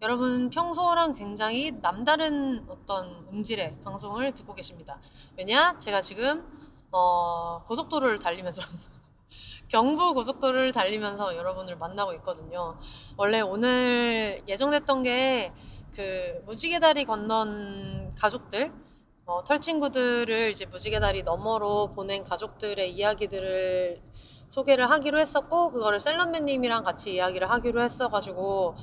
여러분 평소랑 굉장히 남다른 어떤 음질의 방송을 듣고 계십니다. 왜냐? 제가 지금 어, 고속도로를 달리면서 경부 고속도로를 달리면서 여러분을 만나고 있거든요. 원래 오늘 예정됐던 게 그 무지개 다리 건넌 가족들 어, 털 친구들을 이제 무지개 다리 너머로 보낸 가족들의 이야기들을 소개를 하기로 했었고 그거를 셀럽맨님이랑 같이 이야기를 하기로 했어가지고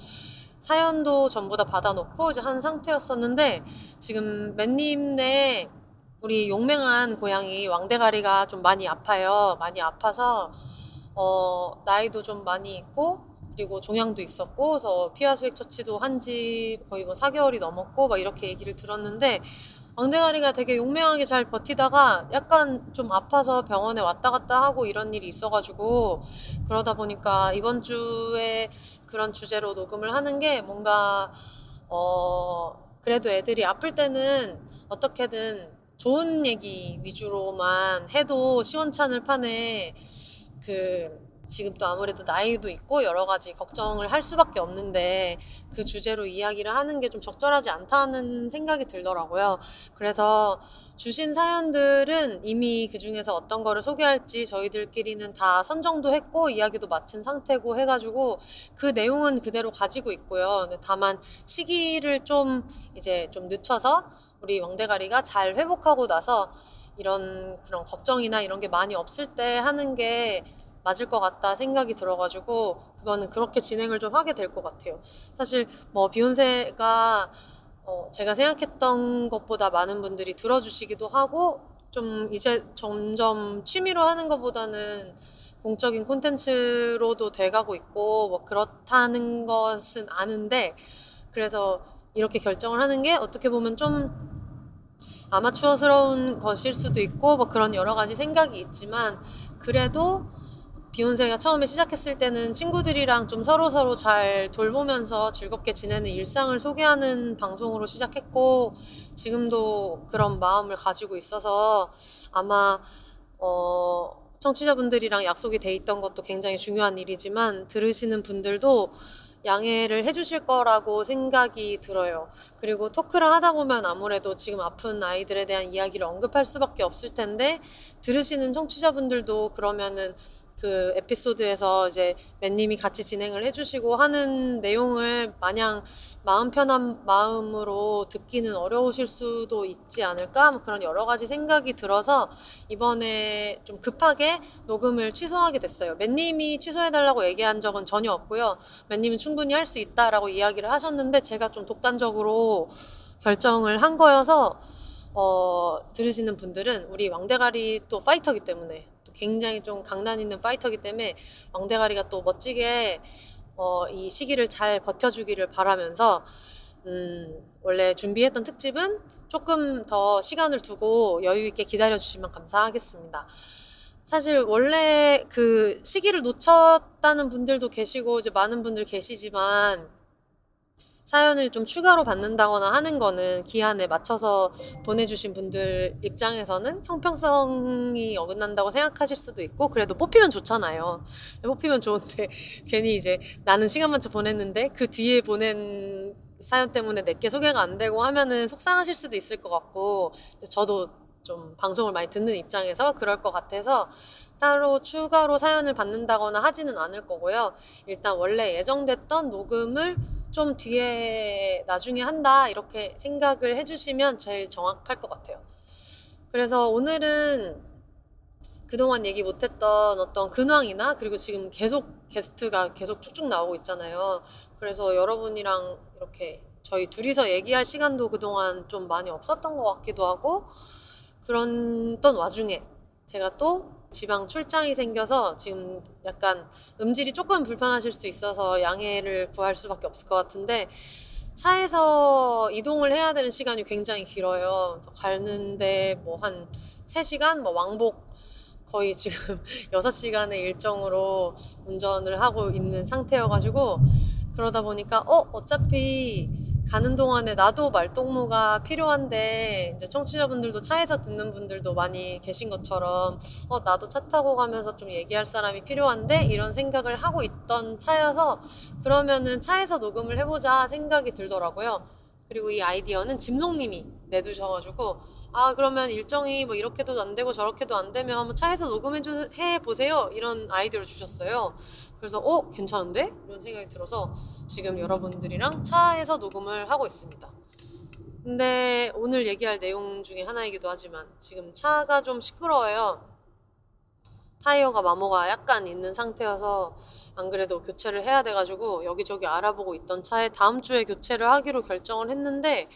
사연도 전부 다 받아놓고 이제 한 상태였었는데 지금 맨님네 우리 용맹한 고양이 왕대가리가 좀 많이 아파요. 많이 아파서 어, 나이도 좀 많이 있고 그리고 종양도 있었고 그래서 피하 수액 처치도 한 지 거의 뭐 4개월이 넘었고 막 이렇게 얘기를 들었는데 왕대가리가 되게 용맹하게 잘 버티다가 약간 좀 아파서 병원에 왔다 갔다 하고 이런 일이 있어가지고 그러다 보니까 이번 주에 그런 주제로 녹음을 하는 게 뭔가 어 그래도 애들이 아플 때는 어떻게든 좋은 얘기 위주로만 해도 시원찮을 판에 그 지금 또 아무래도 나이도 있고 여러 가지 걱정을 할 수밖에 없는데 그 주제로 이야기를 하는 게 좀 적절하지 않다는 생각이 들더라고요. 그래서 주신 사연들은 이미 그 중에서 어떤 거를 소개할지 저희들끼리는 다 선정도 했고 이야기도 마친 상태고 해가지고 그 내용은 그대로 가지고 있고요. 다만 시기를 좀 이제 좀 늦춰서 우리 왕대가리가 잘 회복하고 나서 이런 그런 걱정이나 이런 게 많이 없을 때 하는 게 맞을 것 같다 생각이 들어가지고 그거는 그렇게 진행을 좀 하게 될 것 같아요. 사실 뭐 비욘세가 어 제가 생각했던 것보다 많은 분들이 들어주시기도 하고 좀 이제 점점 취미로 하는 것보다는 공적인 콘텐츠로도 돼가고 있고 뭐 그렇다는 것은 아는데 그래서 이렇게 결정을 하는 게 어떻게 보면 좀 아마추어스러운 것일 수도 있고 뭐 그런 여러 가지 생각이 있지만 그래도 비욘세가 처음에 시작했을 때는 친구들이랑 좀 서로서로 잘 돌보면서 즐겁게 지내는 일상을 소개하는 방송으로 시작했고 지금도 그런 마음을 가지고 있어서 아마 어 청취자분들이랑 약속이 돼 있던 것도 굉장히 중요한 일이지만 들으시는 분들도 양해를 해주실 거라고 생각이 들어요. 그리고 토크를 하다 보면 아무래도 지금 아픈 아이들에 대한 이야기를 언급할 수밖에 없을 텐데 들으시는 청취자분들도 그러면은 그 에피소드에서 이제 맨님이 같이 진행을 해주시고 하는 내용을 마냥 마음 편한 마음으로 듣기는 어려우실 수도 있지 않을까 뭐 그런 여러 가지 생각이 들어서 이번에 좀 급하게 녹음을 취소하게 됐어요. 맨님이 취소해달라고 얘기한 적은 전혀 없고요. 맨님은 충분히 할 수 있다라고 이야기를 하셨는데 제가 좀 독단적으로 결정을 한 거여서 어, 들으시는 분들은 우리 왕대가리 또 파이터기 때문에 굉장히 좀 강단 있는 파이터기 때문에 왕대가리가 또 멋지게 어, 이 시기를 잘 버텨주기를 바라면서 음, 원래 준비했던 특집은 조금 더 시간을 두고 여유 있게 기다려 주시면 감사하겠습니다. 사실 원래 그 시기를 놓쳤다는 분들도 계시고 이제 많은 분들 계시지만 사연을 좀 추가로 받는다거나 하는 거는 기한에 맞춰서 보내주신 분들 입장에서는 형평성이 어긋난다고 생각하실 수도 있고 그래도 뽑히면 좋잖아요. 뽑히면 좋은데 괜히 이제 나는 시간 맞춰 보냈는데 그 뒤에 보낸 사연 때문에 내게 소개가 안 되고 하면은 속상하실 수도 있을 것 같고 저도 좀 방송을 많이 듣는 입장에서 그럴 것 같아서 따로 추가로 사연을 받는다거나 하지는 않을 거고요. 일단 원래 예정됐던 녹음을 좀 뒤에 나중에 한다 이렇게 생각을 해주시면 제일 정확할 것 같아요. 그래서 오늘은 그동안 얘기 못했던 어떤 근황이나 그리고 지금 계속 게스트가 계속 쭉쭉 나오고 있잖아요. 그래서 여러분이랑 이렇게 저희 둘이서 얘기할 시간도 그동안 좀 많이 없었던 것 같기도 하고 그런 와중에 제가 또 지방 출장이 생겨서 지금 약간 음질이 조금 불편하실 수 있어서 양해를 구할 수밖에 없을 것 같은데 차에서 이동을 해야 되는 시간이 굉장히 길어요. 가는데 뭐 한 3시간 뭐 왕복 거의 지금 6시간의 일정으로 운전을 하고 있는 상태여가지고 그러다 보니까 어 어차피 가는 동안에 나도 말동무가 필요한데 이제 청취자분들도 차에서 듣는 분들도 많이 계신 것처럼 어 나도 차 타고 가면서 좀 얘기할 사람이 필요한데 이런 생각을 하고 있던 차여서 그러면은 차에서 녹음을 해보자 생각이 들더라고요. 그리고 이 아이디어는 짐송님이 내두셔가지고 아 그러면 일정이 뭐 이렇게도 안 되고 저렇게도 안 되면 차에서 녹음해 주, 해 보세요 이런 아이디어를 주셨어요. 그래서 어 괜찮은데 이런 생각이 들어서 지금 여러분들이랑 차에서 녹음을 하고 있습니다. 근데 오늘 얘기할 내용 중에 하나이기도 하지만 지금 차가 좀 시끄러워요. 타이어가 마모가 약간 있는 상태여서 안 그래도 교체를 해야 돼가지고 여기저기 알아보고 있던 차에 다음 주에 교체를 하기로 결정을 했는데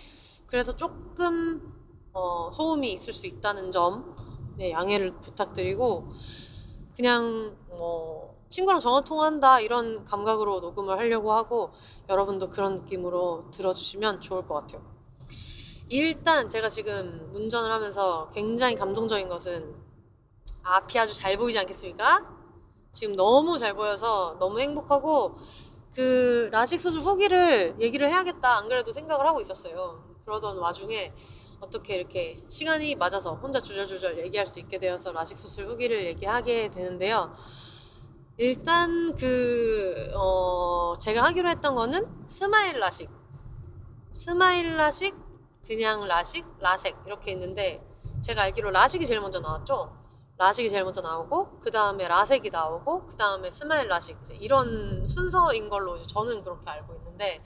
그래서 조금 어, 소음이 있을 수 있다는 점 네, 양해를 부탁드리고 그냥 뭐 친구랑 전화 통화한다 이런 감각으로 녹음을 하려고 하고 여러분도 그런 느낌으로 들어주시면 좋을 것 같아요. 일단 제가 지금 운전을 하면서 굉장히 감동적인 것은 앞이 아주 잘 보이지 않겠습니까? 지금 너무 잘 보여서 너무 행복하고 그 라식 수술 후기를 얘기를 해야겠다 안 그래도 생각을 하고 있었어요. 그러던 와중에 어떻게 이렇게 시간이 맞아서 혼자 주절주절 얘기할 수 있게 되어서 라식 수술 후기를 얘기하게 되는데요. 일단 그, 어, 제가 하기로 했던 거는 스마일 라식. 스마일 라식, 그냥 라식, 라섹. 이렇게 있는데, 제가 알기로 라식이 제일 먼저 나왔죠? 라식이 제일 먼저 나오고, 그 다음에 라섹이 나오고, 그 다음에 스마일 라식. 이런 순서인 걸로 저는 그렇게 알고 있는데,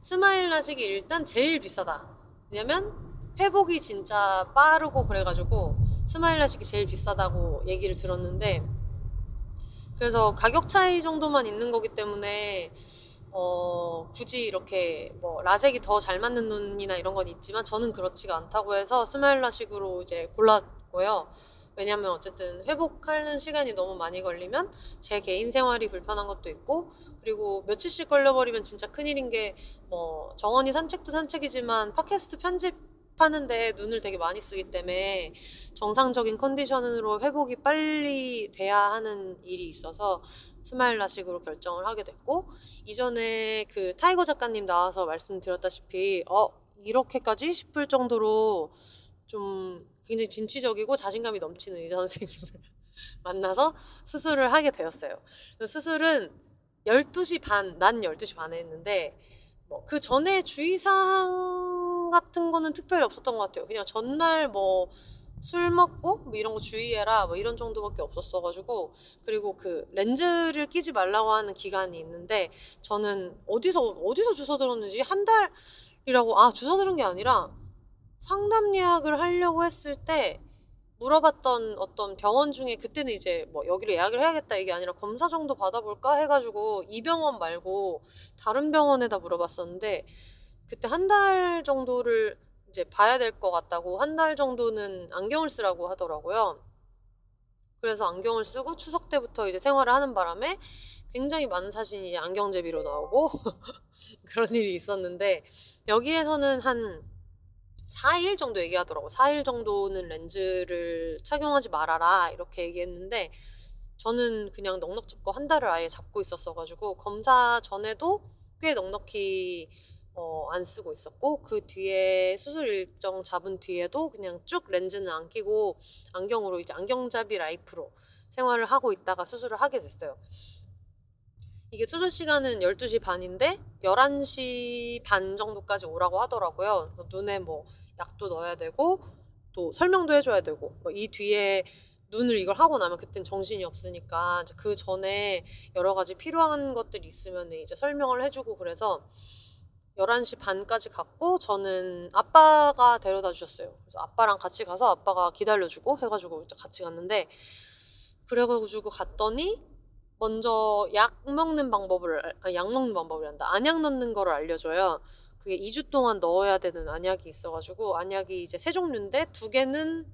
스마일 라식이 일단 제일 비싸다. 왜냐면 회복이 진짜 빠르고 그래가지고 스마일 라식이 제일 비싸다고 얘기를 들었는데 그래서 가격 차이 정도만 있는 거기 때문에 어, 굳이 이렇게 뭐 라섹이 더 잘 맞는 눈이나 이런 건 있지만 저는 그렇지가 않다고 해서 스마일 라식으로 이제 골랐고요. 왜냐면 어쨌든 회복하는 시간이 너무 많이 걸리면 제 개인 생활이 불편한 것도 있고 그리고 며칠씩 걸려버리면 진짜 큰일인 게 뭐 정원이 산책도 산책이지만 팟캐스트 편집 하는데 눈을 되게 많이 쓰기 때문에 정상적인 컨디션으로 회복이 빨리 돼야 하는 일이 있어서 스마일 라식으로 결정을 하게 됐고 이전에 그 타이거 작가님 나와서 말씀드렸다시피 어 이렇게까지 싶을 정도로 좀 굉장히 진취적이고 자신감이 넘치는 의사 선생님을 만나서 수술을 하게 되었어요. 수술은 12시 반, 난 12시 반에 했는데 뭐 그 전에 주의사항 같은 거는 특별히 없었던 것 같아요. 그냥 전날 뭐 술 먹고 뭐 이런 거 주의해라 뭐 이런 정도밖에 없었어가지고 그리고 그 렌즈를 끼지 말라고 하는 기간이 있는데 저는 어디서 어디서 주워 들었는지 한 달이라고 아 주워 들은 게 아니라 상담 예약을 하려고 했을 때 물어봤던 어떤 병원 중에 그때는 이제 뭐 여기를 예약을 해야겠다 이게 아니라 검사 정도 받아볼까 해가지고 이 병원 말고 다른 병원에다 물어봤었는데 그때 한 달 정도를 이제 봐야 될 것 같다고 한 달 정도는 안경을 쓰라고 하더라고요. 그래서 안경을 쓰고 추석 때부터 이제 생활을 하는 바람에 굉장히 많은 사진이 안경제비로 나오고 그런 일이 있었는데 여기에서는 한 4일 정도 얘기하더라고. 4일 정도는 렌즈를 착용하지 말아라. 이렇게 얘기했는데, 저는 그냥 넉넉 잡고 한 달을 아예 잡고 있었어가지고, 검사 전에도 꽤 넉넉히 어, 안 쓰고 있었고, 그 뒤에 수술 일정 잡은 뒤에도 그냥 쭉 렌즈는 안 끼고, 안경으로 이제 안경잡이 라이프로 생활을 하고 있다가 수술을 하게 됐어요. 이게 수술 시간은 12시 반인데 11시 반 정도까지 오라고 하더라고요. 눈에 뭐 약도 넣어야 되고 또 설명도 해줘야 되고 뭐 이 뒤에 눈을 이걸 하고 나면 그땐 정신이 없으니까 그 전에 여러 가지 필요한 것들이 있으면 이제 설명을 해주고 그래서 11시 반까지 갔고 저는 아빠가 데려다 주셨어요. 그래서 아빠랑 같이 가서 아빠가 기다려주고 해가지고 같이 갔는데 그래가지고 갔더니 먼저 약 먹는 방법을 아, 약 먹는 방법을 한다. 안약 넣는 거를 알려줘요. 그게 2주 동안 넣어야 되는 안약이 있어가지고 안약이 이제 세 종류인데 두 개는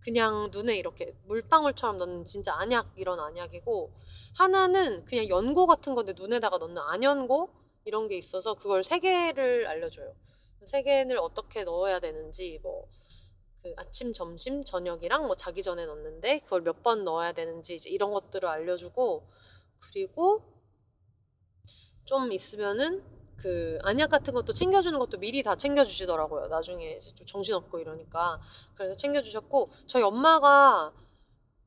그냥 눈에 이렇게 물방울처럼 넣는 진짜 안약 이런 안약이고 하나는 그냥 연고 같은 건데 눈에다가 넣는 안연고 이런 게 있어서 그걸 세 개를 알려줘요. 세 개를 어떻게 넣어야 되는지 뭐 그 아침, 점심, 저녁이랑 뭐 자기 전에 넣는데 그걸 몇 번 넣어야 되는지 이제 이런 것들을 알려주고 그리고 좀 있으면은 그 안약 같은 것도 챙겨주는 것도 미리 다 챙겨주시더라고요. 나중에 이제 좀 정신없고 이러니까 그래서 챙겨주셨고 저희 엄마가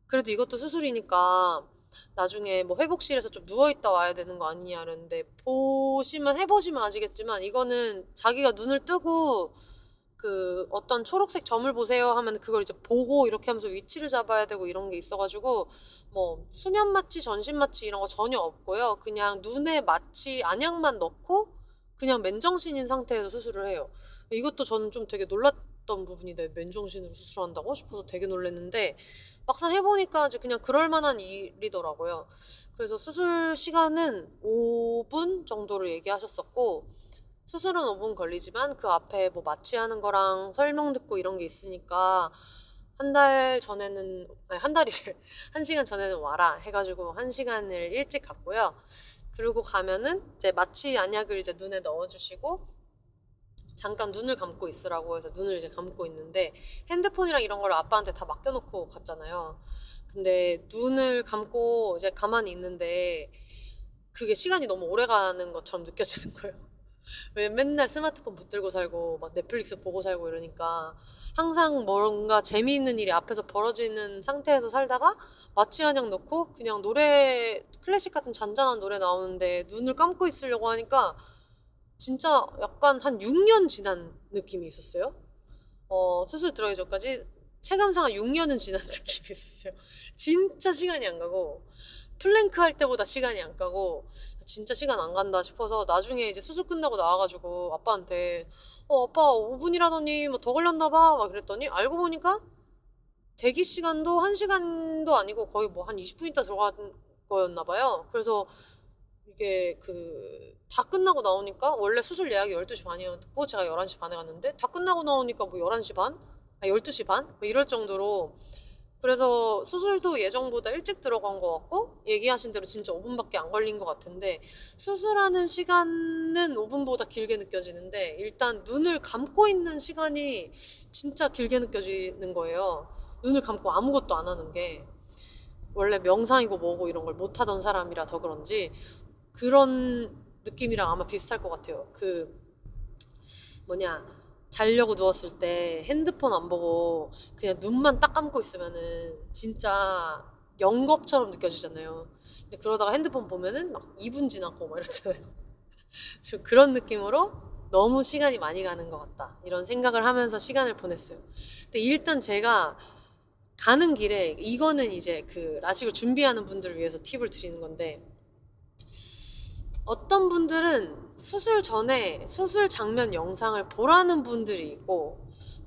그래도 이것도 수술이니까 나중에 뭐 회복실에서 좀 누워있다 와야 되는 거 아니냐 그랬는데 보시면 해보시면 아시겠지만 이거는 자기가 눈을 뜨고 그 어떤 초록색 점을 보세요 하면 그걸 이제 보고 이렇게 하면서 위치를 잡아야 되고 이런 게 있어가지고 뭐 수면 마취, 전신 마취 이런 거 전혀 없고요. 그냥 눈에 마취 안약만 넣고 그냥 맨정신인 상태에서 수술을 해요. 이것도 저는 좀 되게 놀랐던 부분이 내 맨정신으로 수술한다고 싶어서 되게 놀랐는데 막상 해보니까 이제 그냥 그럴 만한 일이더라고요. 그래서 수술 시간은 5분 정도를 얘기하셨었고 수술은 5분 걸리지만 그 앞에 뭐 마취하는 거랑 설명 듣고 이런 게 있으니까 한 달 전에는 아니 한 달이를 한 시간 전에는 와라 해가지고 한 시간을 일찍 갔고요. 그리고 가면은 이제 마취 안약을 이제 눈에 넣어주시고 잠깐 눈을 감고 있으라고 해서 눈을 이제 감고 있는데 핸드폰이랑 이런 걸 아빠한테 다 맡겨놓고 갔잖아요. 근데 눈을 감고 이제 가만히 있는데 그게 시간이 너무 오래 가는 것처럼 느껴지는 거예요. 왜 맨날 스마트폰 붙들고 살고 막 넷플릭스 보고 살고 이러니까 항상 뭔가 재미있는 일이 앞에서 벌어지는 상태에서 살다가 마취 안약 넣고 그냥 노래 클래식 같은 잔잔한 노래 나오는데 눈을 감고 있으려고 하니까 진짜 약간 한 6년 지난 느낌이 있었어요. 어, 수술 들어가기 전까지 체감상 한 6년은 지난 느낌이 있었어요. 진짜 시간이 안 가고 플랭크 할 때보다 시간이 안 가고 진짜 시간 안 간다 싶어서 나중에 이제 수술 끝나고 나와가지고 아빠한테 어 아빠 5분이라더니 뭐 더 걸렸나 봐막 그랬더니 알고 보니까 대기 시간도 1시간도 아니고 거의 뭐 한 20분 있다 들어간 거였나 봐요. 그래서 이게 그 다 끝나고 나오니까 원래 수술 예약이 12시 반이었고 제가 11시 반에 갔는데 다 끝나고 나오니까 뭐 11시 반? 아 12시 반? 뭐 이럴 정도로 그래서 수술도 예정보다 일찍 들어간 것 같고 얘기하신 대로 진짜 5분밖에 안 걸린 것 같은데 수술하는 시간은 5분보다 길게 느껴지는데 일단 눈을 감고 있는 시간이 진짜 길게 느껴지는 거예요. 눈을 감고 아무것도 안 하는 게 원래 명상이고 뭐고 이런 걸 못하던 사람이라 더 그런지 그런 느낌이랑 아마 비슷할 것 같아요. 그 뭐냐 자려고 누웠을 때 핸드폰 안 보고 그냥 눈만 딱 감고 있으면은 진짜 영겁처럼 느껴지잖아요. 근데 그러다가 핸드폰 보면은 막 2분 지났고 막 이렇잖아요. 좀 그런 느낌으로 너무 시간이 많이 가는 것 같다. 이런 생각을 하면서 시간을 보냈어요. 근데 일단 제가 가는 길에 이거는 이제 그 라식을 준비하는 분들을 위해서 팁을 드리는 건데 어떤 분들은 수술 전에 수술 장면 영상을 보라는 분들이 있고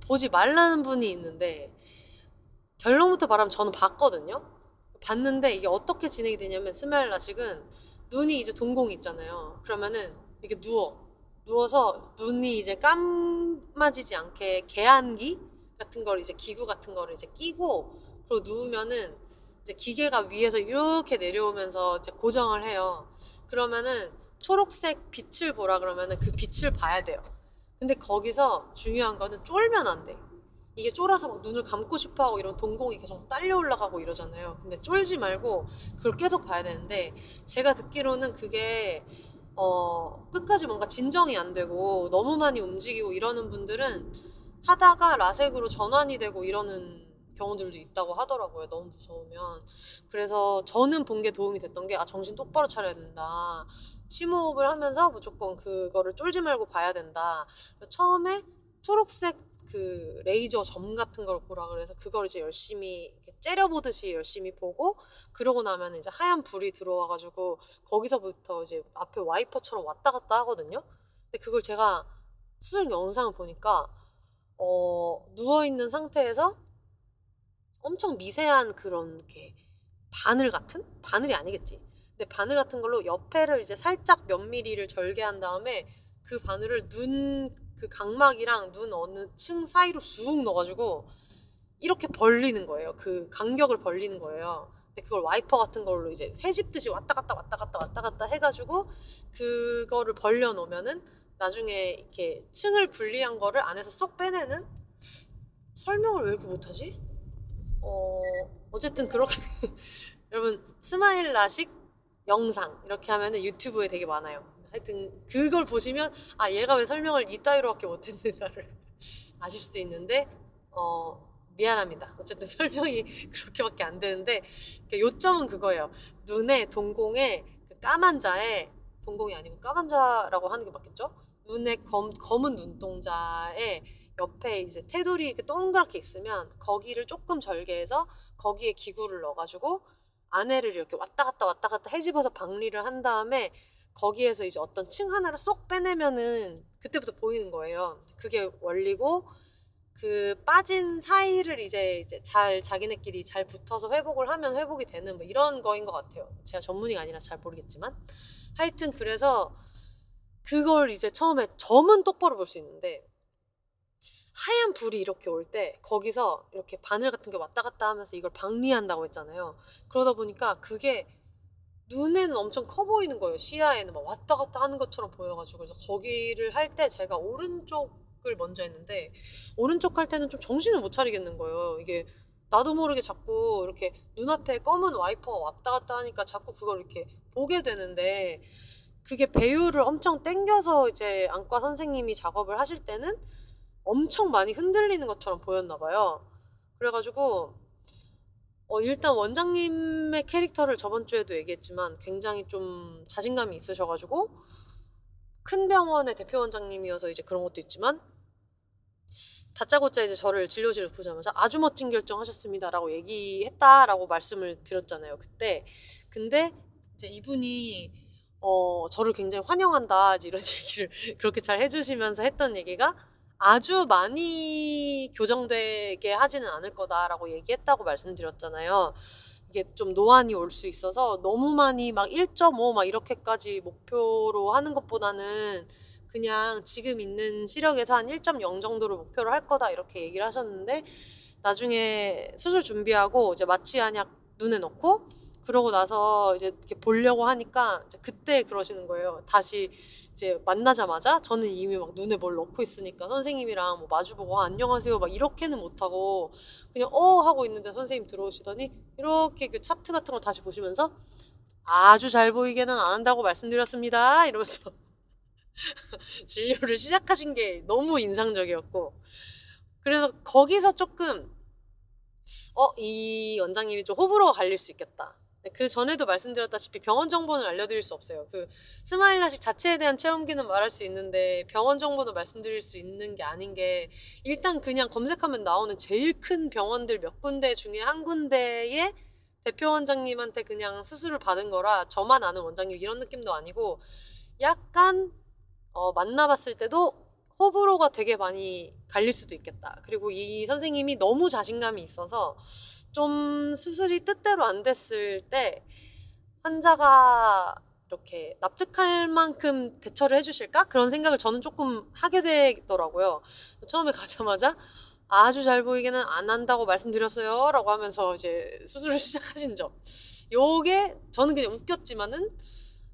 보지 말라는 분이 있는데 결론부터 말하면 저는 봤거든요. 봤는데 이게 어떻게 진행이 되냐면 스마일 라식은 눈이 이제 동공이 있잖아요. 그러면은 이렇게 누워 누워서 눈이 이제 감아지지 않게 개안기 같은 걸 이제 기구 같은 거를 이제 끼고 그리고 누우면은 이제 기계가 위에서 이렇게 내려오면서 이제 고정을 해요. 그러면은 초록색 빛을 보라 그러면은 그 빛을 봐야 돼요. 근데 거기서 중요한 거는 쫄면 안 돼. 이게 쫄아서 막 눈을 감고 싶어 하고 이런 동공이 계속 딸려 올라가고 이러잖아요. 근데 쫄지 말고 그걸 계속 봐야 되는데 제가 듣기로는 그게 어, 끝까지 뭔가 진정이 안 되고 너무 많이 움직이고 이러는 분들은 하다가 라섹으로 전환이 되고 이러는 경우들도 있다고 하더라고요. 너무 무서우면. 그래서 저는 본 게 도움이 됐던 게, 아, 정신 똑바로 차려야 된다. 심호흡을 하면서 무조건 그거를 쫄지 말고 봐야 된다. 처음에 초록색 그 레이저 점 같은 걸 보라 그래서 그걸 이제 열심히 째려보듯이 열심히 보고 그러고 나면 이제 하얀 불이 들어와가지고 거기서부터 이제 앞에 와이퍼처럼 왔다 갔다 하거든요. 근데 그걸 제가 수술 영상을 보니까 어, 누워 있는 상태에서 엄청 미세한 그런 게 바늘 같은 바늘이 아니겠지. 근데 바늘 같은 걸로 옆에를 이제 살짝 몇 미리를 절개한 다음에 그 바늘을 눈 그 각막이랑 눈 어느 층 사이로 쑥 넣어가지고 이렇게 벌리는 거예요. 그 간격을 벌리는 거예요. 근데 그걸 와이퍼 같은 걸로 이제 회집듯이 왔다 갔다 왔다 갔다 왔다 갔다 해가지고 그거를 벌려 놓으면은 나중에 이렇게 층을 분리한 거를 안에서 쏙 빼내는 설명을 왜 이렇게 못하지? 어 어쨌든 그렇게 여러분 스마일 라식 영상 이렇게 하면은 유튜브에 되게 많아요. 하여튼 그걸 보시면 아 얘가 왜 설명을 이따위로밖에 못했는가를 아실 수도 있는데 어 미안합니다. 어쨌든 설명이 그렇게밖에 안 되는데 그 요점은 그거예요. 눈에 동공에 그 까만 자에 동공이 아니고 까만 자라고 하는 게 맞겠죠? 눈에 검, 검은 눈동자에 옆에 이제 테두리 이렇게 동그랗게 있으면 거기를 조금 절개해서 거기에 기구를 넣어가지고 안에를 이렇게 왔다 갔다 왔다 갔다 해집어서 방리를 한 다음에 거기에서 이제 어떤 층 하나를 쏙 빼내면은 그때부터 보이는 거예요. 그게 원리고 그 빠진 사이를 이제 이제 잘 자기네끼리 잘 붙어서 회복을 하면 회복이 되는 뭐 이런 거인 것 같아요. 제가 전문의가 아니라 잘 모르겠지만 하여튼 그래서 그걸 이제 처음에 점은 똑바로 볼 수 있는데 하얀 불이 이렇게 올 때 거기서 이렇게 바늘 같은 게 왔다 갔다 하면서 이걸 방리한다고 했잖아요. 그러다 보니까 그게 눈에는 엄청 커 보이는 거예요. 시야에는 막 왔다 갔다 하는 것처럼 보여가지고 그래서 거기를 할 때 제가 오른쪽을 먼저 했는데 오른쪽 할 때는 좀 정신을 못 차리겠는 거예요. 이게 나도 모르게 자꾸 이렇게 눈앞에 검은 와이퍼가 왔다 갔다 하니까 자꾸 그걸 이렇게 보게 되는데 그게 배율을 엄청 땡겨서 이제 안과 선생님이 작업을 하실 때는 엄청 많이 흔들리는 것처럼 보였나 봐요. 그래가지고 어, 일단 원장님의 캐릭터를 저번 주에도 얘기했지만 굉장히 좀 자신감이 있으셔가지고 큰 병원의 대표 원장님이어서 이제 그런 것도 있지만 다짜고짜 이제 저를 진료실에 보자마자 아주 멋진 결정하셨습니다라고 얘기했다라고 말씀을 드렸잖아요 그때 근데 이제 이분이 어 저를 굉장히 환영한다 이런 얘기를 그렇게 잘 해주시면서 했던 얘기가 아주 많이 교정되게 하지는 않을 거다라고 얘기했다고 말씀드렸잖아요. 이게 좀 노안이 올 수 있어서 너무 많이 막 1.5 막 이렇게까지 목표로 하는 것보다는 그냥 지금 있는 시력에서 한 1.0 정도를 목표로 할 거다 이렇게 얘기를 하셨는데 나중에 수술 준비하고 이제 마취 한약 눈에 넣고 그러고 나서 이제 이렇게 보려고 하니까 그때 그러시는 거예요. 다시 이제 만나자마자 저는 이미 막 눈에 뭘 넣고 있으니까 선생님이랑 뭐 마주보고 아, 안녕하세요 막 이렇게는 못하고 그냥 어 하고 있는데 선생님 들어오시더니 이렇게 그 차트 같은 걸 다시 보시면서 아주 잘 보이게는 안 한다고 말씀드렸습니다. 이러면서 진료를 시작하신 게 너무 인상적이었고 그래서 거기서 조금 어 이 원장님이 좀 호불호가 갈릴 수 있겠다. 네, 그 전에도 말씀드렸다시피 병원 정보는 알려드릴 수 없어요. 그 스마일 라식 자체에 대한 체험기는 말할 수 있는데 병원 정보는 말씀드릴 수 있는 게 아닌 게 일단 그냥 검색하면 나오는 제일 큰 병원들 몇 군데 중에 한 군데에 대표 원장님한테 그냥 수술을 받은 거라 저만 아는 원장님 이런 느낌도 아니고 약간 어, 만나봤을 때도 호불호가 되게 많이 갈릴 수도 있겠다. 그리고 이 선생님이 너무 자신감이 있어서 좀 수술이 뜻대로 안 됐을 때 환자가 이렇게 납득할 만큼 대처를 해주실까? 그런 생각을 저는 조금 하게 되더라고요. 처음에 가자마자 아주 잘 보이게는 안 한다고 말씀드렸어요. 라고 하면서 이제 수술을 시작하신 점. 요게 저는 그냥 웃겼지만은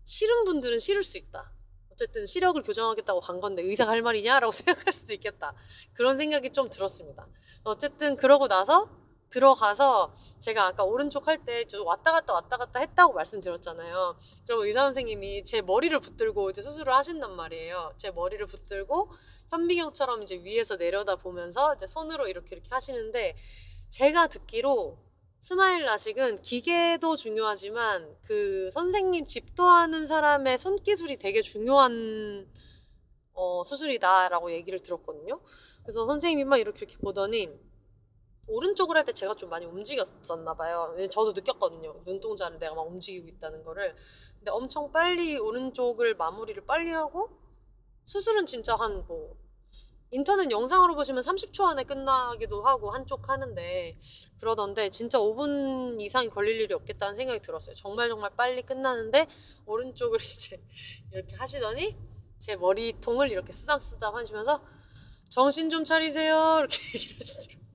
싫은 분들은 싫을 수 있다. 어쨌든 시력을 교정하겠다고 간 건데 의사가 할 말이냐라고 생각할 수도 있겠다. 그런 생각이 좀 들었습니다. 어쨌든 그러고 나서 들어가서 제가 아까 오른쪽 할 때 좀 왔다 갔다 왔다 갔다 했다고 말씀드렸잖아요. 그럼 의사 선생님이 제 머리를 붙들고 이제 수술을 하신단 말이에요. 제 머리를 붙들고 현미경처럼 이제 위에서 내려다 보면서 이제 손으로 이렇게 이렇게 하시는데 제가 듣기로 스마일 라식은 기계도 중요하지만 그 선생님 집도하는 사람의 손기술이 되게 중요한 어, 수술이다라고 얘기를 들었거든요. 그래서 선생님이 막 이렇게 이렇게 보더니 오른쪽을 할 때 제가 좀 많이 움직였었나 봐요. 저도 느꼈거든요. 눈동자를 내가 막 움직이고 있다는 거를. 근데 엄청 빨리 오른쪽을 마무리를 빨리 하고 수술은 진짜 한 뭐 인터넷 영상으로 보시면 30초 안에 끝나기도 하고 한쪽 하는데 그러던데 진짜 5분 이상이 걸릴 일이 없겠다는 생각이 들었어요. 정말 정말 빨리 끝나는데 오른쪽을 이제 이렇게 하시더니 제 머리통을 이렇게 쓰담쓰담 하시면서 정신 좀 차리세요 이렇게 얘기를 하시더라고요.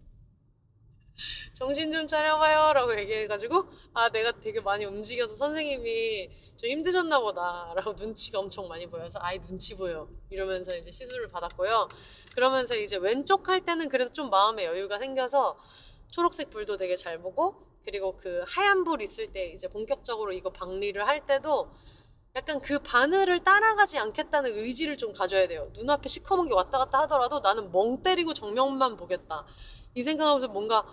정신 좀 차려봐요 라고 얘기해가지고 아 내가 되게 많이 움직여서 선생님이 좀 힘드셨나 보다 라고 눈치가 엄청 많이 보여서 아이 눈치 보여 이러면서 이제 시술을 받았고요 그러면서 이제 왼쪽 할 때는 그래도 좀 마음의 여유가 생겨서 초록색 불도 되게 잘 보고 그리고 그 하얀 불 있을 때 이제 본격적으로 이거 박리를 할 때도 약간 그 바늘을 따라가지 않겠다는 의지를 좀 가져야 돼요. 눈앞에 시커먼 게 왔다 갔다 하더라도 나는 멍 때리고 정면만 보겠다. 이 생각하면서 뭔가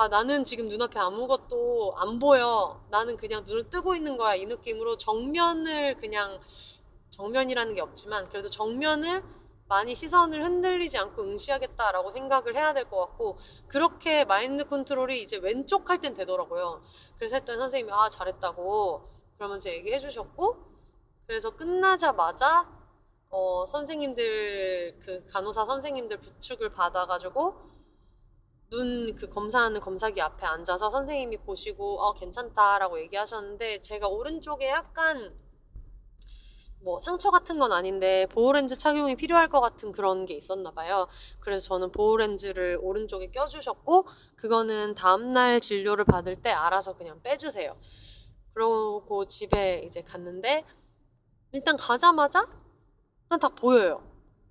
아 나는 지금 눈앞에 아무것도 안 보여. 나는 그냥 눈을 뜨고 있는 거야. 이 느낌으로 정면을 그냥 정면이라는 게 없지만 그래도 정면을 많이 시선을 흔들리지 않고 응시하겠다라고 생각을 해야 될 것 같고 그렇게 마인드 컨트롤이 이제 왼쪽 할 땐 되더라고요. 그래서 했더니 선생님이 아 잘했다고 그러면서 얘기해 주셨고 그래서 끝나자마자 어, 선생님들 그 간호사 선생님들 부축을 받아가지고 눈 그 검사하는 검사기 앞에 앉아서 선생님이 보시고 어 괜찮다라고 얘기하셨는데 제가 오른쪽에 약간 뭐 상처 같은 건 아닌데 보호렌즈 착용이 필요할 것 같은 그런 게 있었나 봐요. 그래서 저는 보호렌즈를 오른쪽에 껴주셨고 그거는 다음날 진료를 받을 때 알아서 그냥 빼주세요. 그러고 집에 이제 갔는데 일단 가자마자 그냥 다 보여요.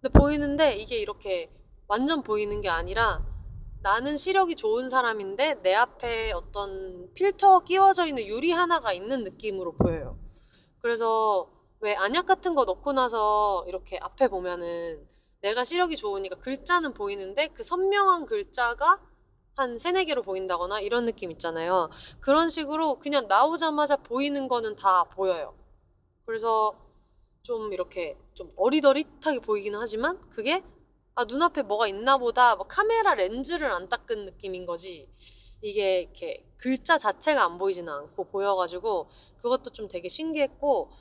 근데 보이는데 이게 이렇게 완전 보이는 게 아니라 나는 시력이 좋은 사람인데 내 앞에 어떤 필터 끼워져 있는 유리 하나가 있는 느낌으로 보여요. 그래서 왜 안약 같은 거 넣고 나서 이렇게 앞에 보면은 내가 시력이 좋으니까 글자는 보이는데 그 선명한 글자가 한 세네 개로 보인다거나 이런 느낌 있잖아요. 그런 식으로 그냥 나오자마자 보이는 거는 다 보여요. 그래서 좀 이렇게 좀 어리더릿하게 보이기는 하지만 그게 아, 눈앞에 뭐가 있나 보다 뭐 카메라 렌즈를 안 닦은 느낌인 거지 이게 이렇게 글자 자체가 안 보이지는 않고 보여가지고 그것도 좀 되게 신기했고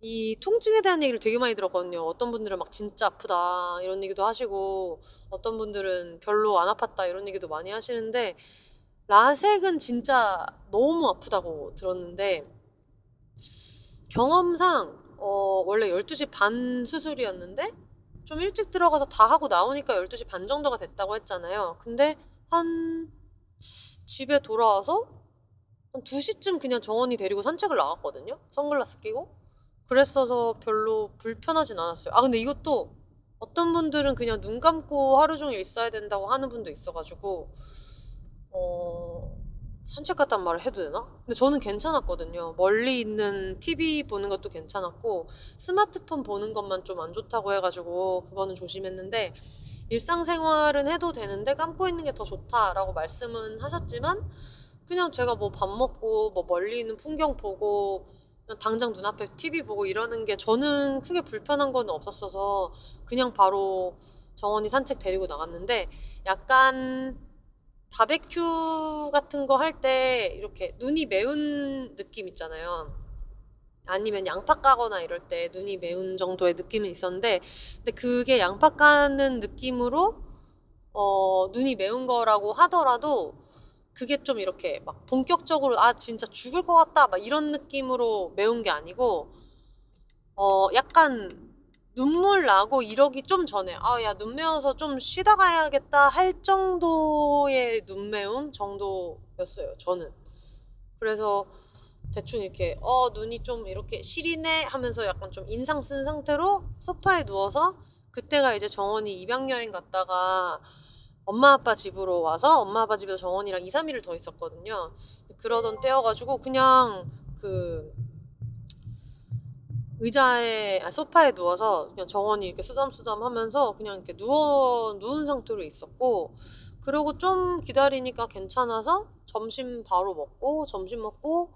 이 통증에 대한 얘기를 되게 많이 들었거든요. 어떤 분들은 막 진짜 아프다 이런 얘기도 하시고 어떤 분들은 별로 안 아팠다 이런 얘기도 많이 하시는데 라섹은 진짜 너무 아프다고 들었는데 경험상 어, 원래 12시 반 수술이었는데 좀 일찍 들어가서 다 하고 나오니까 12시 반 정도가 됐다고 했잖아요. 근데 한 집에 돌아와서 한 2시쯤 그냥 정원이 데리고 산책을 나갔거든요. 선글라스 끼고. 그랬어서 별로 불편하진 않았어요. 아, 근데 이것도 어떤 분들은 그냥 눈 감고 하루 종일 있어야 된다고 하는 분도 있어가지고, 어, 산책 갔단 말을 해도 되나? 근데 저는 괜찮았거든요. 멀리 있는 TV 보는 것도 괜찮았고 스마트폰 보는 것만 좀 안 좋다고 해가지고 그거는 조심했는데 일상생활은 해도 되는데 감고 있는 게 더 좋다라고 말씀은 하셨지만 그냥 제가 뭐 밥 먹고 뭐 멀리 있는 풍경 보고 당장 눈앞에 TV 보고 이러는 게 저는 크게 불편한 건 없었어서 그냥 바로 정원이 산책 데리고 나갔는데 약간 바베큐 같은 거 할 때 이렇게 눈이 매운 느낌 있잖아요. 아니면 양파 까거나 이럴 때 눈이 매운 정도의 느낌은 있었는데 근데 그게 양파 까는 느낌으로 어, 눈이 매운 거라고 하더라도 그게 좀 이렇게 막 본격적으로 아 진짜 죽을 것 같다 막 이런 느낌으로 매운 게 아니고 어 약간 눈물 나고 이러기 좀 전에 아 야 눈 매워서 좀 쉬다 가야겠다 할 정도의 눈 매움 정도였어요 저는. 그래서 대충 이렇게 어 눈이 좀 이렇게 시리네 하면서 약간 좀 인상 쓴 상태로 소파에 누워서 그때가 이제 정원이 입양여행 갔다가 엄마 아빠 집으로 와서 엄마 아빠 집에서 정원이랑 2, 3일을 더 있었거든요. 그러던 때여가지고 그냥 그 의자에 아, 소파에 누워서 그냥 정원이 이렇게 쓰담쓰담 하면서 그냥 이렇게 누워 누운 상태로 있었고 그리고 좀 기다리니까 괜찮아서 점심 바로 먹고 점심 먹고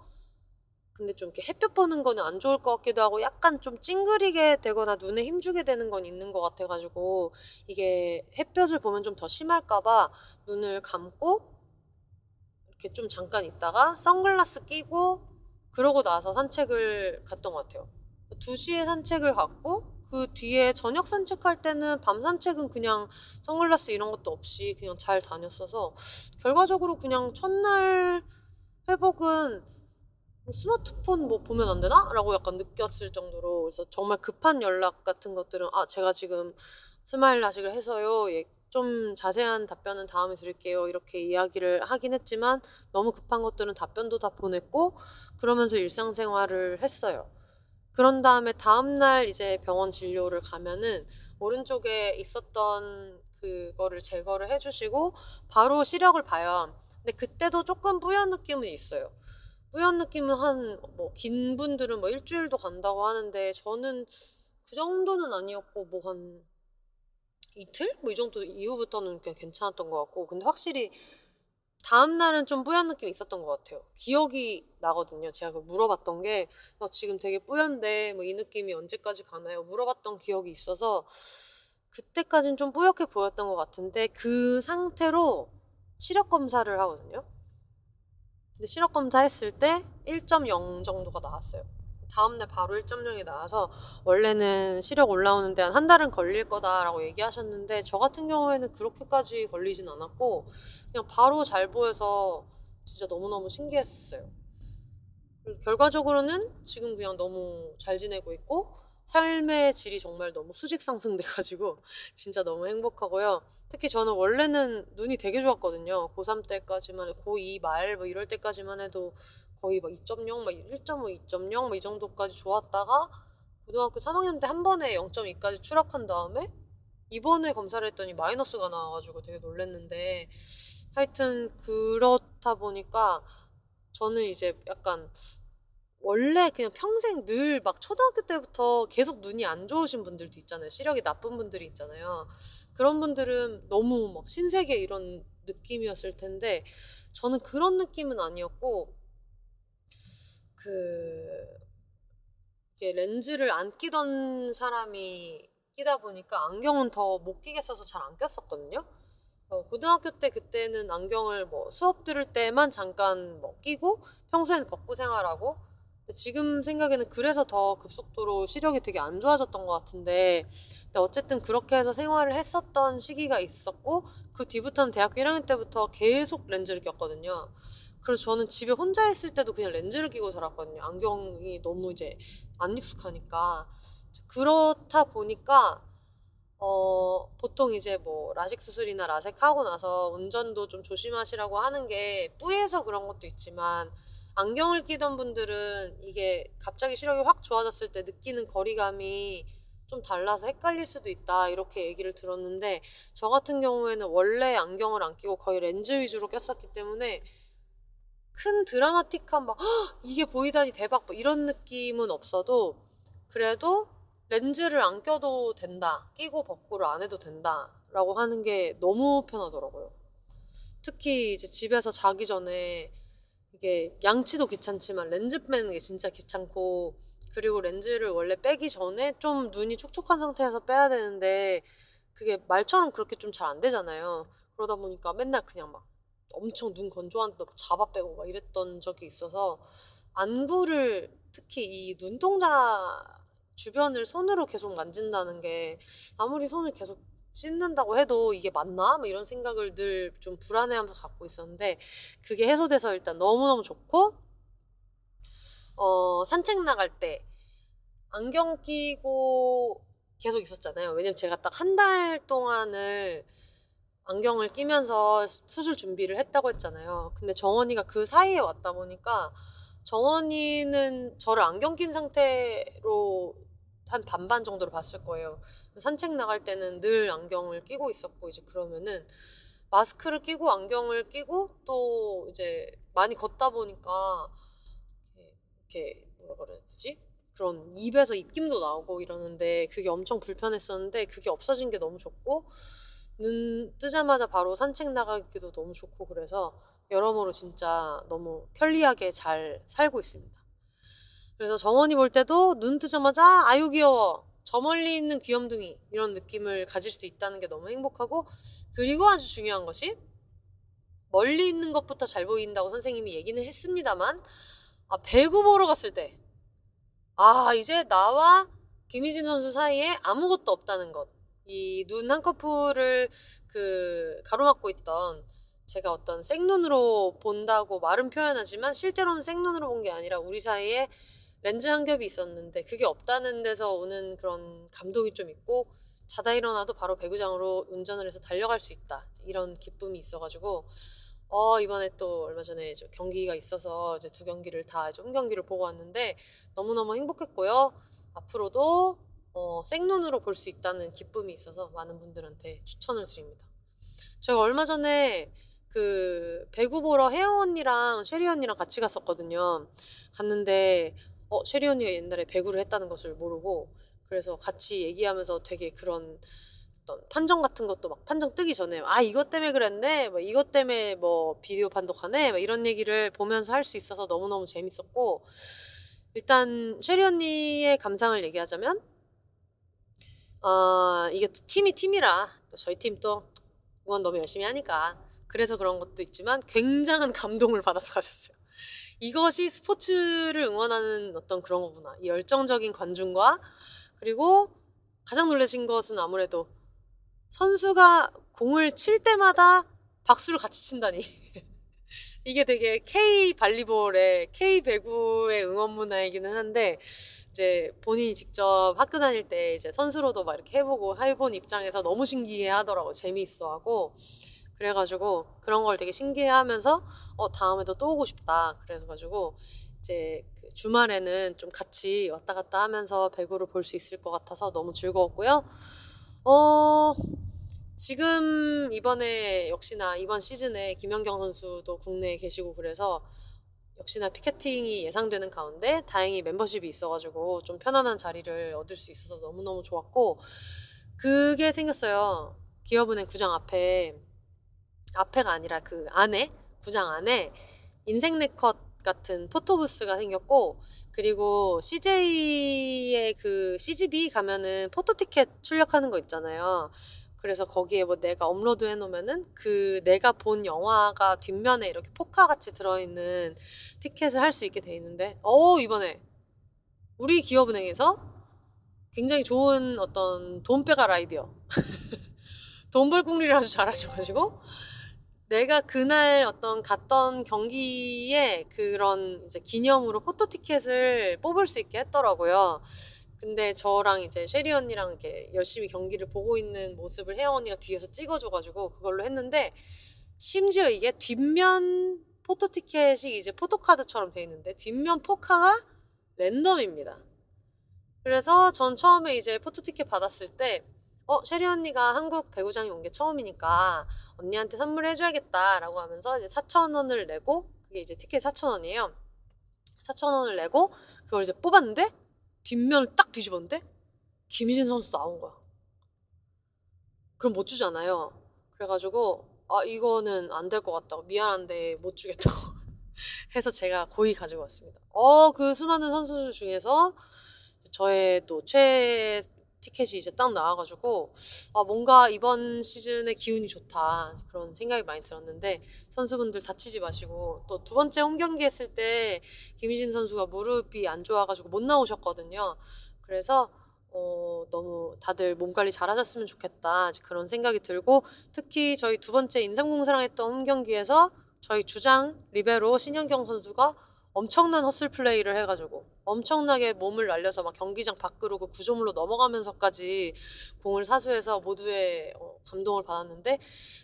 근데 좀 이렇게 햇볕 보는 거는 안 좋을 것 같기도 하고 약간 좀 찡그리게 되거나 눈에 힘주게 되는 건 있는 것 같아가지고 이게 햇볕을 보면 좀 더 심할까봐 눈을 감고 이렇게 좀 잠깐 있다가 선글라스 끼고 그러고 나서 산책을 갔던 것 같아요. 2시에 산책을 갔고 그 뒤에 저녁 산책할 때는 밤 산책은 그냥 선글라스 이런 것도 없이 그냥 잘 다녔어서 결과적으로 그냥 첫날 회복은 스마트폰 뭐 보면 안 되나? 라고 약간 느꼈을 정도로 그래서 정말 급한 연락 같은 것들은 아 제가 지금 스마일 라식을 해서요 예, 좀 자세한 답변은 다음에 드릴게요. 이렇게 이야기를 하긴 했지만 너무 급한 것들은 답변도 다 보냈고 그러면서 일상생활을 했어요. 그런 다음에 다음날 이제 병원 진료를 가면은 오른쪽에 있었던 그거를 제거를 해주시고 바로 시력을 봐요. 근데 그때도 조금 뿌연 느낌은 있어요. 뿌연 느낌은 한 뭐 긴 분들은 뭐 일주일도 간다고 하는데 저는 그 정도는 아니었고 뭐 한 이틀? 뭐 이 정도 이후부터는 괜찮았던 것 같고 근데 확실히 다음 날은 좀 뿌연 느낌이 있었던 것 같아요. 기억이 나거든요. 제가 그 물어봤던 게 어, 지금 되게 뿌연데 뭐 이 느낌이 언제까지 가나요? 물어봤던 기억이 있어서 그때까지는 좀 뿌옇게 보였던 것 같은데 그 상태로 시력 검사를 하거든요. 근데 시력 검사 했을 때 1.0 정도가 나왔어요. 다음날 바로 1.0이 나와서 원래는 시력 올라오는데 한 한 달은 걸릴 거다라고 얘기하셨는데 저 같은 경우에는 그렇게까지 걸리진 않았고 그냥 바로 잘 보여서 진짜 너무너무 신기했어요. 결과적으로는 지금 그냥 너무 잘 지내고 있고 삶의 질이 정말 너무 수직 상승돼가지고 진짜 너무 행복하고요. 특히 저는 원래는 눈이 되게 좋았거든요. 고3 때까지만, 고2 말 뭐 이럴 때까지만 해도 거의 막 2.0, 막 1.5, 2.0, 뭐이 정도까지 좋았다가 고등학교 3학년 때 한 번에 0.2까지 추락한 다음에 이번에 검사를 했더니 마이너스가 나와가지고 되게 놀랬는데 하여튼 그렇다 보니까 저는 이제 약간 원래 그냥 평생 늘 막 초등학교 때부터 계속 눈이 안 좋으신 분들도 있잖아요. 시력이 나쁜 분들이 있잖아요. 그런 분들은 너무 막 신세계 이런 느낌이었을 텐데 저는 그런 느낌은 아니었고 그 이게 렌즈를 안 끼던 사람이 끼다 보니까 안경은 더 못 끼겠어서 잘 안 꼈었거든요. 어, 고등학교 때 그때는 안경을 뭐 수업 들을 때만 잠깐 뭐 끼고 평소에는 벗고 생활하고 지금 생각에는 그래서 더 급속도로 시력이 되게 안 좋아졌던 것 같은데 근데 어쨌든 그렇게 해서 생활을 했었던 시기가 있었고 그 뒤부터는 대학교 1학년 때부터 계속 렌즈를 꼈거든요. 그래서 저는 집에 혼자 있을 때도 그냥 렌즈를 끼고 살았거든요. 안경이 너무 이제 안 익숙하니까. 그렇다 보니까 어, 보통 이제 뭐 라식 수술이나 라섹 하고 나서 운전도 좀 조심하시라고 하는 게 뿌에서 그런 것도 있지만 안경을 끼던 분들은 이게 갑자기 시력이 확 좋아졌을 때 느끼는 거리감이 좀 달라서 헷갈릴 수도 있다 이렇게 얘기를 들었는데 저 같은 경우에는 원래 안경을 안 끼고 거의 렌즈 위주로 꼈었기 때문에 큰 드라마틱한 막 이게 보이다니 대박 뭐 이런 느낌은 없어도 그래도 렌즈를 안 껴도 된다 끼고 벗고를 안 해도 된다라고 하는 게 너무 편하더라고요. 특히 이제 집에서 자기 전에 이게 양치도 귀찮지만 렌즈 빼는 게 진짜 귀찮고 그리고 렌즈를 원래 빼기 전에 좀 눈이 촉촉한 상태에서 빼야 되는데 그게 말처럼 그렇게 좀 잘 안 되잖아요. 그러다 보니까 맨날 그냥 막 엄청 눈 건조한데 잡아 빼고 막 이랬던 적이 있어서 안구를 특히 이 눈동자 주변을 손으로 계속 만진다는 게 아무리 손을 계속 씻는다고 해도 이게 맞나? 뭐 이런 생각을 늘 좀 불안해하면서 갖고 있었는데 그게 해소돼서 일단 너무너무 좋고 어, 산책 나갈 때 안경 끼고 계속 있었잖아요. 왜냐면 제가 딱 한 달 동안을 안경을 끼면서 수술 준비를 했다고 했잖아요. 근데 정원이가 그 사이에 왔다 보니까 정원이는 저를 안경 낀 상태로 한 반반 정도로 봤을 거예요. 산책 나갈 때는 늘 안경을 끼고 있었고 이제 그러면은 마스크를 끼고 안경을 끼고 또 이제 많이 걷다 보니까 이렇게, 뭐라 되지? 그런 입에서 입김도 나오고 이러는데 그게 엄청 불편했었는데 그게 없어진 게 너무 좋고 눈 뜨자마자 바로 산책 나가기도 너무 좋고 그래서 여러모로 진짜 너무 편리하게 잘 살고 있습니다. 그래서 정원이 볼 때도 눈 뜨자마자 아유 귀여워 저 멀리 있는 귀염둥이 이런 느낌을 가질 수 있다는 게 너무 행복하고 그리고 아주 중요한 것이 멀리 있는 것부터 잘 보인다고 선생님이 얘기는 했습니다만 아, 배구 보러 갔을 때 아 이제 나와 김희진 선수 사이에 아무것도 없다는 것 이 눈 한꺼풀을 그 가로막고 있던 제가 어떤 생눈으로 본다고 말은 표현하지만 실제로는 생눈으로 본 게 아니라 우리 사이에 렌즈 한 겹이 있었는데 그게 없다는 데서 오는 그런 감동이 좀 있고 자다 일어나도 바로 배구장으로 운전을 해서 달려갈 수 있다. 이런 기쁨이 있어가지고 어 이번에 또 얼마 전에 경기가 있어서 이제 두 경기를 다 이제 홈 경기를 보고 왔는데 너무너무 행복했고요. 앞으로도 어, 생눈으로 볼 수 있다는 기쁨이 있어서 많은 분들한테 추천을 드립니다. 제가 얼마 전에 그 배구 보러 혜영 언니랑 쉐리 언니랑 같이 갔었거든요. 갔는데 어 쉐리 언니가 옛날에 배구를 했다는 것을 모르고 그래서 같이 얘기하면서 되게 그런 어떤 판정 같은 것도 막 판정 뜨기 전에 아 이것 때문에 그랬네 뭐 이것 때문에 뭐 비디오 판독하네 뭐 이런 얘기를 보면서 할 수 있어서 너무너무 재밌었고 일단 쉐리 언니의 감상을 얘기하자면 어 이게 또 팀이 팀이라 또 저희 팀 또 응원 너무 열심히 하니까 그래서 그런 것도 있지만 굉장한 감동을 받아서 가셨어요. 이것이 스포츠를 응원하는 어떤 그런 거구나. 이 열정적인 관중과 그리고 가장 놀라신 것은 아무래도 선수가 공을 칠 때마다 박수를 같이 친다니. 이게 되게 K 발리볼의 K 배구의 응원 문화이기는 한데 이제 본인이 직접 학교 다닐 때 이제 선수로도 막 이렇게 해보고 해본 입장에서 너무 신기해 하더라고 재미있어 하고 그래가지고 그런 걸 되게 신기해 하면서 어 다음에도 또 오고 싶다 그래가지고 이제 그 주말에는 좀 같이 왔다 갔다 하면서 배구를 볼 수 있을 것 같아서 너무 즐거웠고요. 어 지금 이번에 역시나 이번 시즌에 김연경 선수도 국내에 계시고 그래서 역시나 피켓팅이 예상되는 가운데 다행히 멤버십이 있어가지고 좀 편안한 자리를 얻을 수 있어서 너무너무 좋았고 그게 생겼어요. 기업은행 구장 앞에 앞에가 아니라 그 안에 구장 안에 인생 네컷 같은 포토부스가 생겼고 그리고 CJ의 그 CGV 가면은 포토티켓 출력하는 거 있잖아요. 그래서 거기에 뭐 내가 업로드 해놓으면은 그 내가 본 영화가 뒷면에 이렇게 포카 같이 들어있는 티켓을 할 수 있게 돼 있는데 어 이번에. 우리 기업은행에서 굉장히 좋은 어떤 돈 빼갈 아이디어. 돈 벌 궁리를 아주 잘하셔가지고. 내가 그날 어떤 갔던 경기에 그런 이제 기념으로 포토 티켓을 뽑을 수 있게 했더라고요. 근데 저랑 이제 쉐리 언니랑 이렇게 열심히 경기를 보고 있는 모습을 혜영 언니가 뒤에서 찍어줘가지고 그걸로 했는데 심지어 이게 뒷면 포토 티켓이 이제 포토카드처럼 돼 있는데 뒷면 포카가 랜덤입니다. 그래서 전 처음에 이제 포토 티켓 받았을 때 어, 쉐리 언니가 한국 배구장에 온 게 처음이니까 언니한테 선물해줘야겠다라고 하면서 이제 4,000원을 내고, 그게 이제 티켓 4,000원이에요. 4,000원을 내고, 그걸 이제 뽑았는데, 뒷면을 딱 뒤집었는데, 김희진 선수 나온 거야. 그럼 못 주잖아요. 그래가지고, 아, 이거는 안 될 것 같다고. 미안한데 못 주겠다고. 해서 제가 고의 가지고 왔습니다. 어, 그 수많은 선수 중에서 저의 또 최 티켓이 이제 딱 나와가지고 아 뭔가 이번 시즌의 기운이 좋다 그런 생각이 많이 들었는데 선수분들 다치지 마시고 또 두 번째 홈 경기 했을 때 김희진 선수가 무릎이 안 좋아가지고 못 나오셨거든요. 그래서 어, 너무 다들 몸 관리 잘하셨으면 좋겠다 그런 생각이 들고 특히 저희 두 번째 인삼공사랑 했던 홈 경기에서 저희 주장 리베로 신현경 선수가 엄청난 허슬 플레이를 해가지고 엄청나게 몸을 날려서 막 경기장 밖으로 그 구조물로 넘어가면서까지 공을 사수해서 모두의 어, 감동을 받았는데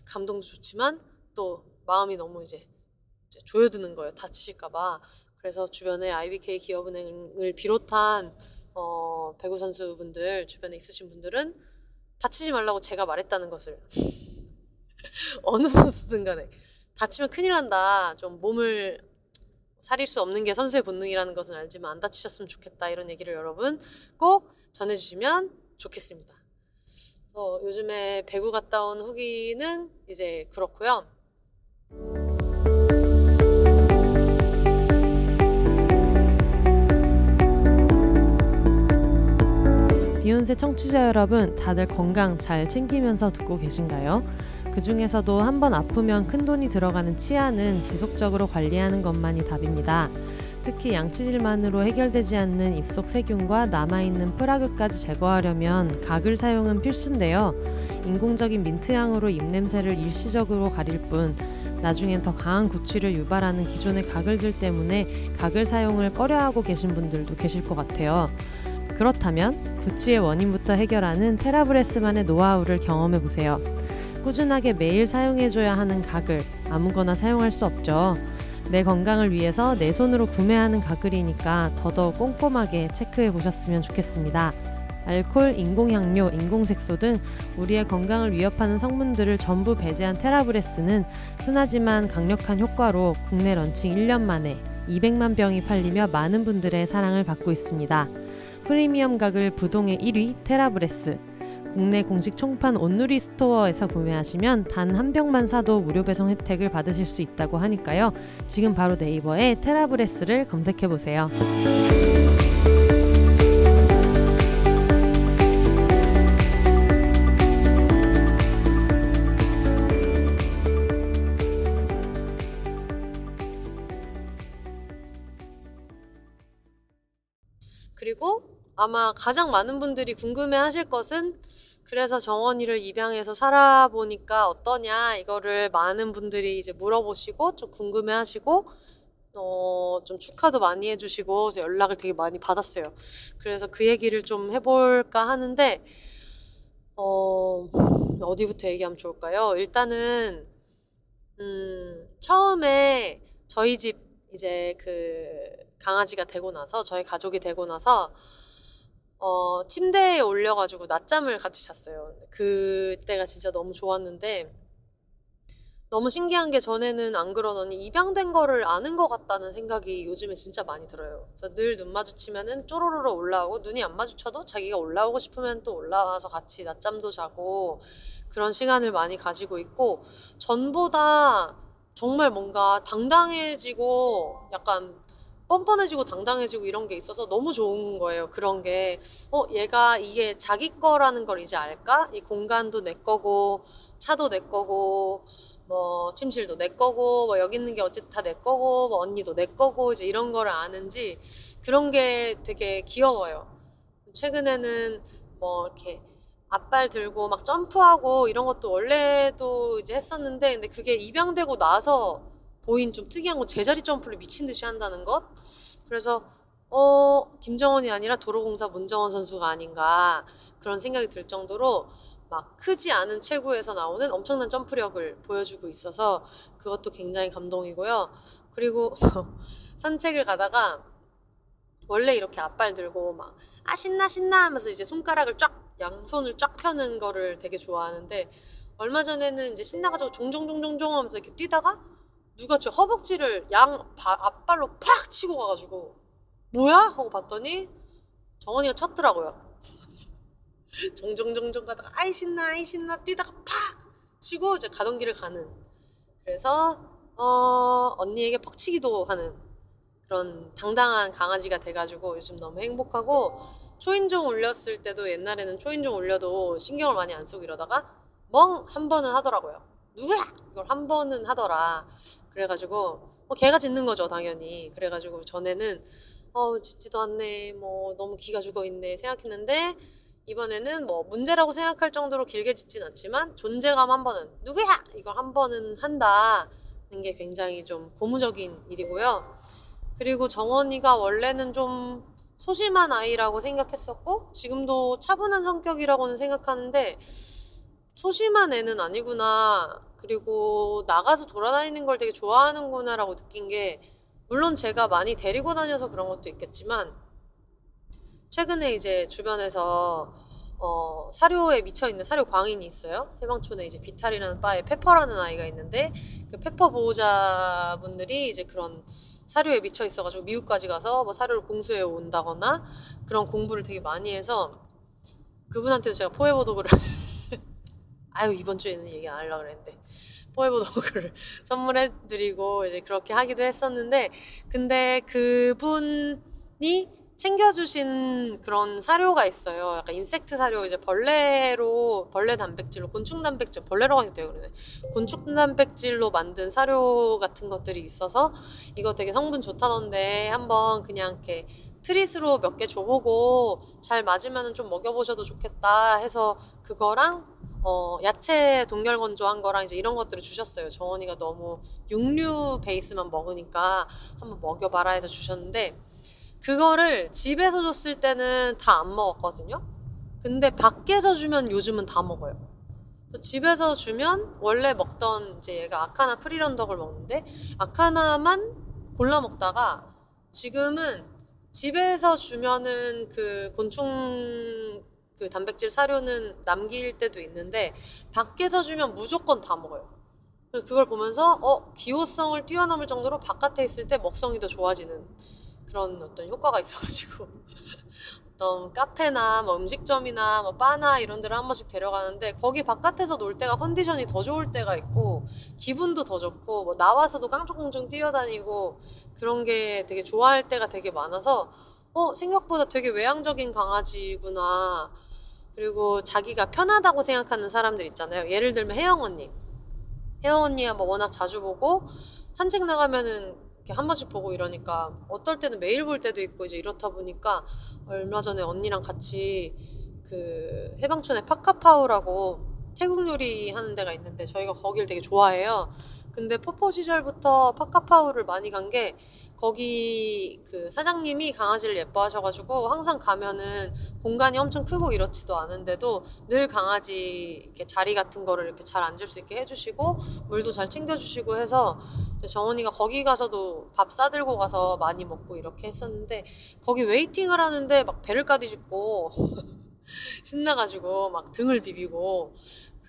감동도 좋지만 또 마음이 너무 이제 조여드는 거예요. 다치실까봐. 그래서 주변에 IBK 기업은행을 비롯한 어, 배구 선수분들 주변에 있으신 분들은 다치지 말라고 제가 말했다는 것을 어느 선수든 간에 다치면 큰일 난다. 좀 몸을 살릴 수 없는 게 선수의 본능이라는 것은 알지만 안 다치셨으면 좋겠다 이런 얘기를 여러분 꼭 전해주시면 좋겠습니다. 어, 요즘에 배구 갔다 온 후기는 이제 그렇고요. 비욘세 청취자 여러분, 다들 건강 잘 챙기면서 듣고 계신가요? 그 중에서도 한 번 아프면 큰 돈이 들어가는 치아는 지속적으로 관리하는 것만이 답입니다. 특히 양치질만으로 해결되지 않는 입속 세균과 남아있는 프라그까지 제거하려면 각을 사용은 필수인데요. 인공적인 민트향으로 입냄새를 일시적으로 가릴 뿐 나중엔 더 강한 구취를 유발하는 기존의 가글들 때문에 각을 사용을 꺼려하고 계신 분들도 계실 것 같아요. 그렇다면 구취의 원인부터 해결하는 테라브레스만의 노하우를 경험해 보세요. 꾸준하게 매일 사용해줘야 하는 가글 아무거나 사용할 수 없죠. 내 건강을 위해서 내 손으로 구매하는 가글이니까 더더욱 꼼꼼하게 체크해 보셨으면 좋겠습니다. 알콜, 인공향료, 인공색소 등 우리의 건강을 위협하는 성분들을 전부 배제한 테라브레스는 순하지만 강력한 효과로 국내 런칭 1년 만에 200만 병이 팔리며 많은 분들의 사랑을 받고 있습니다. 프리미엄 가글 부동의 1위 테라브레스. 국내 공식 총판 온누리 스토어에서 구매하시면 단 한 병만 사도 무료 배송 혜택을 받으실 수 있다고 하니까요. 지금 바로 네이버에 테라브레스를 검색해 보세요. 그리고 아마 가장 많은 분들이 궁금해 하실 것은 그래서 정원이를 입양해서 살아보니까 어떠냐 이거를 많은 분들이 이제 물어보시고 좀 궁금해 하시고 어, 좀 축하도 많이 해주시고 연락을 되게 많이 받았어요. 그래서 그 얘기를 좀 해볼까 하는데 어, 어디부터 얘기하면 좋을까요? 일단은 음, 처음에 저희 집 이제 그 강아지가 되고 나서 저희 가족이 되고 나서 어, 침대에 올려가지고 낮잠을 같이 잤어요. 그때가 진짜 너무 좋았는데 너무 신기한 게 전에는 안 그러더니 입양된 거를 아는 것 같다는 생각이 요즘에 진짜 많이 들어요. 그래서 늘 눈 마주치면은 쪼로로로 올라오고 눈이 안 마주쳐도 자기가 올라오고 싶으면 또 올라와서 같이 낮잠도 자고 그런 시간을 많이 가지고 있고 전보다 정말 뭔가 당당해지고 약간 뻔뻔해지고 당당해지고 이런 게 있어서 너무 좋은 거예요. 그런 게, 어, 얘가 이게 자기 거라는 걸 이제 알까? 이 공간도 내 거고, 차도 내 거고, 뭐, 침실도 내 거고, 뭐, 여기 있는 게 어쨌든 다 내 거고, 뭐, 언니도 내 거고, 이제 이런 거를 아는지, 그런 게 되게 귀여워요. 최근에는 뭐, 이렇게, 앞발 들고 막 점프하고 이런 것도 원래도 이제 했었는데, 근데 그게 입양되고 나서 보인 좀 특이한 거 제자리 점프를 미친 듯이 한다는 것. 그래서 어 김정원이 아니라 도로공사 문정원 선수가 아닌가 그런 생각이 들 정도로 막 크지 않은 체구에서 나오는 엄청난 점프력을 보여주고 있어서 그것도 굉장히 감동이고요. 그리고 산책을 가다가 원래 이렇게 앞발 들고 막 아 신나 신나 하면서 이제 손가락을 쫙 양손을 쫙 펴는 거를 되게 좋아하는데 얼마 전에는 이제 신나가지고 종종종종종 하면서 이렇게 뛰다가 누가 제 허벅지를 양 바, 앞발로 팍 치고 가가지고 뭐야? 하고 봤더니 정원이가 쳤더라고요. 종종종종 가다가 아이 신나 아이 신나 뛰다가 팍 치고 이제 가던 길을 가는 그래서 어, 언니에게 퍽치기도 하는 그런 당당한 강아지가 돼가지고 요즘 너무 행복하고 초인종 울렸을 때도 옛날에는 초인종 울려도 신경을 많이 안 쓰고 이러다가 멍 한 번은 하더라고요. 누구야? 이걸 한 번은 하더라. 그래가지고 뭐 걔가 짖는 거죠 당연히. 그래가지고 전에는 어 짖지도 않네. 뭐 너무 기가 죽어 있네 생각했는데 이번에는 뭐 문제라고 생각할 정도로 길게 짖진 않지만 존재감 한 번은 누구야? 이걸 한 번은 한다는 게 굉장히 좀 고무적인 일이고요. 그리고 정원이가 원래는 좀 소심한 아이라고 생각했었고 지금도 차분한 성격이라고는 생각하는데 소심한 애는 아니구나. 그리고 나가서 돌아다니는 걸 되게 좋아하는구나라고 느낀 게 물론 제가 많이 데리고 다녀서 그런 것도 있겠지만 최근에 이제 주변에서 어, 사료에 미쳐 있는 사료 광인이 있어요. 해방촌에 이제 비탈이라는 바에 페퍼라는 아이가 있는데 그 페퍼 보호자분들이 이제 그런 사료에 미쳐 있어가지고 미국까지 가서 뭐 사료를 공수해 온다거나 그런 공부를 되게 많이 해서 그분한테도 제가 도구를 아유 이번 주에는 얘기 안 하려고 그랬는데 포에버 도구를 선물해드리고 이제 그렇게 하기도 했었는데 근데 그분이 챙겨주신 그런 사료가 있어요. 약간 인섹트 사료 이제 벌레로 벌레 단백질로 곤충 단백질 벌레라고 하기도 돼요 그러네. 곤충 단백질로 만든 사료 같은 것들이 있어서 이거 되게 성분 좋다던데 한번 그냥 이렇게 트릿으로 몇 개 줘보고 잘 맞으면 좀 먹여보셔도 좋겠다 해서 그거랑 어, 야채 동결 건조한 거랑 이제 이런 것들을 주셨어요. 정원이가 너무 육류 베이스만 먹으니까 한번 먹여봐라 해서 주셨는데 그거를 집에서 줬을 때는 다 안 먹었거든요. 근데 밖에서 주면 요즘은 다 먹어요. 집에서 주면 원래 먹던 이제 얘가 아카나 프리런덕을 먹는데 아카나만 골라 먹다가 지금은 집에서 주면은 그 곤충 그 단백질 사료는 남길 때도 있는데 밖에서 주면 무조건 다 먹어요. 그걸 보면서 어 기호성을 뛰어넘을 정도로 바깥에 있을 때 먹성이 더 좋아지는 그런 어떤 효과가 있어가지고 어떤 카페나 뭐 음식점이나 뭐 바나 이런 데를 한 번씩 데려가는데 거기 바깥에서 놀 때가 컨디션이 더 좋을 때가 있고 기분도 더 좋고 뭐 나와서도 깡총깡총 뛰어다니고 그런 게 되게 좋아할 때가 되게 많아서 어 생각보다 되게 외향적인 강아지구나 그리고 자기가 편하다고 생각하는 사람들 있잖아요 예를 들면 혜영 언니 혜영 언니야 뭐 워낙 자주 보고 산책 나가면은 이렇게 한 번씩 보고 이러니까 어떨 때는 매일 볼 때도 있고 이제 이렇다 보니까 얼마 전에 언니랑 같이 그 해방촌에 파카파우라고 태국 요리 하는 데가 있는데 저희가 거길 되게 좋아해요. 근데 포포 시절부터 파카파우를 많이 간 게 거기 그 사장님이 강아지를 예뻐하셔가지고 항상 가면은 공간이 엄청 크고 이렇지도 않은데도 늘 강아지 이렇게 자리 같은 거를 이렇게 잘 앉을 수 있게 해주시고 물도 잘 챙겨주시고 해서 정원이가 거기 가서도 밥 싸들고 가서 많이 먹고 이렇게 했었는데 거기 웨이팅을 하는데 막 배를 까디집고 신나가지고 막 등을 비비고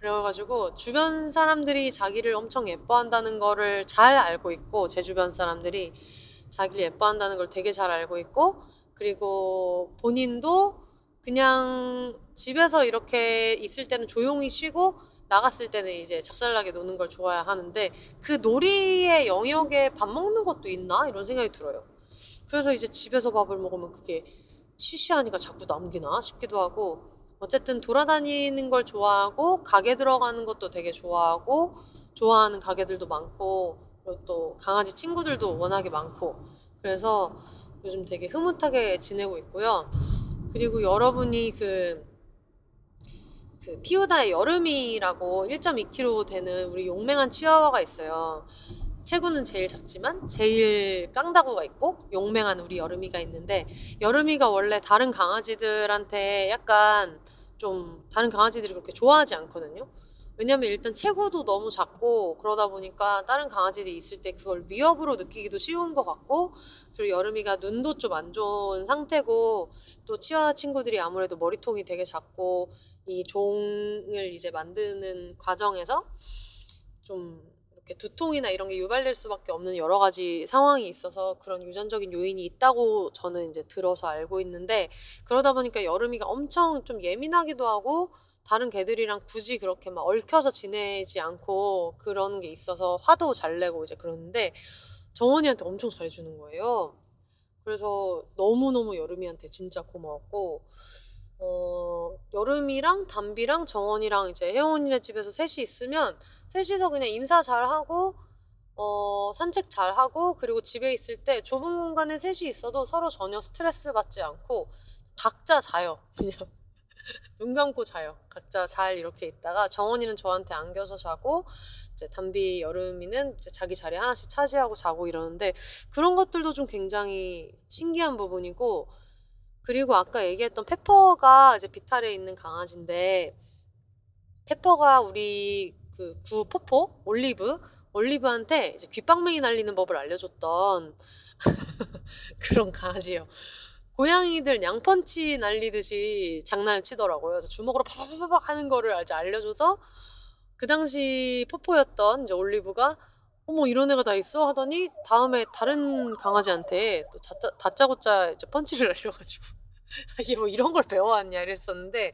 그래가지고 주변 사람들이 자기를 엄청 예뻐한다는 거를 잘 알고 있고 제 주변 사람들이 자기를 예뻐한다는 걸 되게 잘 알고 있고 그리고 본인도 그냥 집에서 이렇게 있을 때는 조용히 쉬고 나갔을 때는 이제 작살나게 노는 걸 좋아야 하는데 그 놀이의 영역에 밥 먹는 것도 있나 이런 생각이 들어요. 그래서 이제 집에서 밥을 먹으면 그게 시시하니까 자꾸 남기나 싶기도 하고 어쨌든 돌아다니는 걸 좋아하고 가게 들어가는 것도 되게 좋아하고 좋아하는 가게들도 많고 그리고 또 강아지 친구들도 워낙에 많고 그래서 요즘 되게 흐뭇하게 지내고 있고요. 그리고 여러분이 그, 그 피우다의 여름이라고 1.2kg 되는 우리 용맹한 치와와가 있어요. 체구는 제일 작지만 제일 깡다구가 있고 용맹한 우리 여름이가 있는데 여름이가 원래 다른 강아지들한테 약간 좀 다른 강아지들이 그렇게 좋아하지 않거든요. 왜냐면 일단 체구도 너무 작고 그러다 보니까 다른 강아지들이 있을 때 그걸 위협으로 느끼기도 쉬운 것 같고 그리고 여름이가 눈도 좀 안 좋은 상태고 또 치와 친구들이 아무래도 머리통이 되게 작고 이 종을 이제 만드는 과정에서 좀 이렇게 두통이나 이런 게 유발될 수밖에 없는 여러 가지 상황이 있어서 그런 유전적인 요인이 있다고 저는 이제 들어서 알고 있는데 그러다 보니까 여름이가 엄청 좀 예민하기도 하고 다른 개들이랑 굳이 그렇게 막 얽혀서 지내지 않고 그런 게 있어서 화도 잘 내고 이제 그러는데 정원이한테 엄청 잘해주는 거예요. 그래서 너무너무 여름이한테 진짜 고마웠고 어, 여름이랑 담비랑 정원이랑 이제 혜원이네 집에서 셋이 있으면 셋이서 그냥 인사 잘 하고 어, 산책 잘 하고 그리고 집에 있을 때 좁은 공간에 셋이 있어도 서로 전혀 스트레스 받지 않고 각자 자요. 그냥 눈 감고 자요. 각자 잘 이렇게 있다가 정원이는 저한테 안겨서 자고 이제 담비 여름이는 이제 자기 자리 하나씩 차지하고 자고 이러는데 그런 것들도 좀 굉장히 신기한 부분이고 그리고 아까 얘기했던 페퍼가 이제 비탈에 있는 강아지인데 페퍼가 우리 그 구 포포 올리브 올리브한테 이제 귓방맹이 날리는 법을 알려줬던 그런 강아지예요. 고양이들 양펀치 날리듯이 장난을 치더라고요. 주먹으로 파파파파 하는 거를 알려줘서 그 당시 포포였던 이제 올리브가 어머 이런 애가 다 있어 하더니 다음에 다른 강아지한테 또 다짜, 다짜고짜 이제 펀치를 날려가지고 이게 뭐 이런 걸 배워왔냐 이랬었는데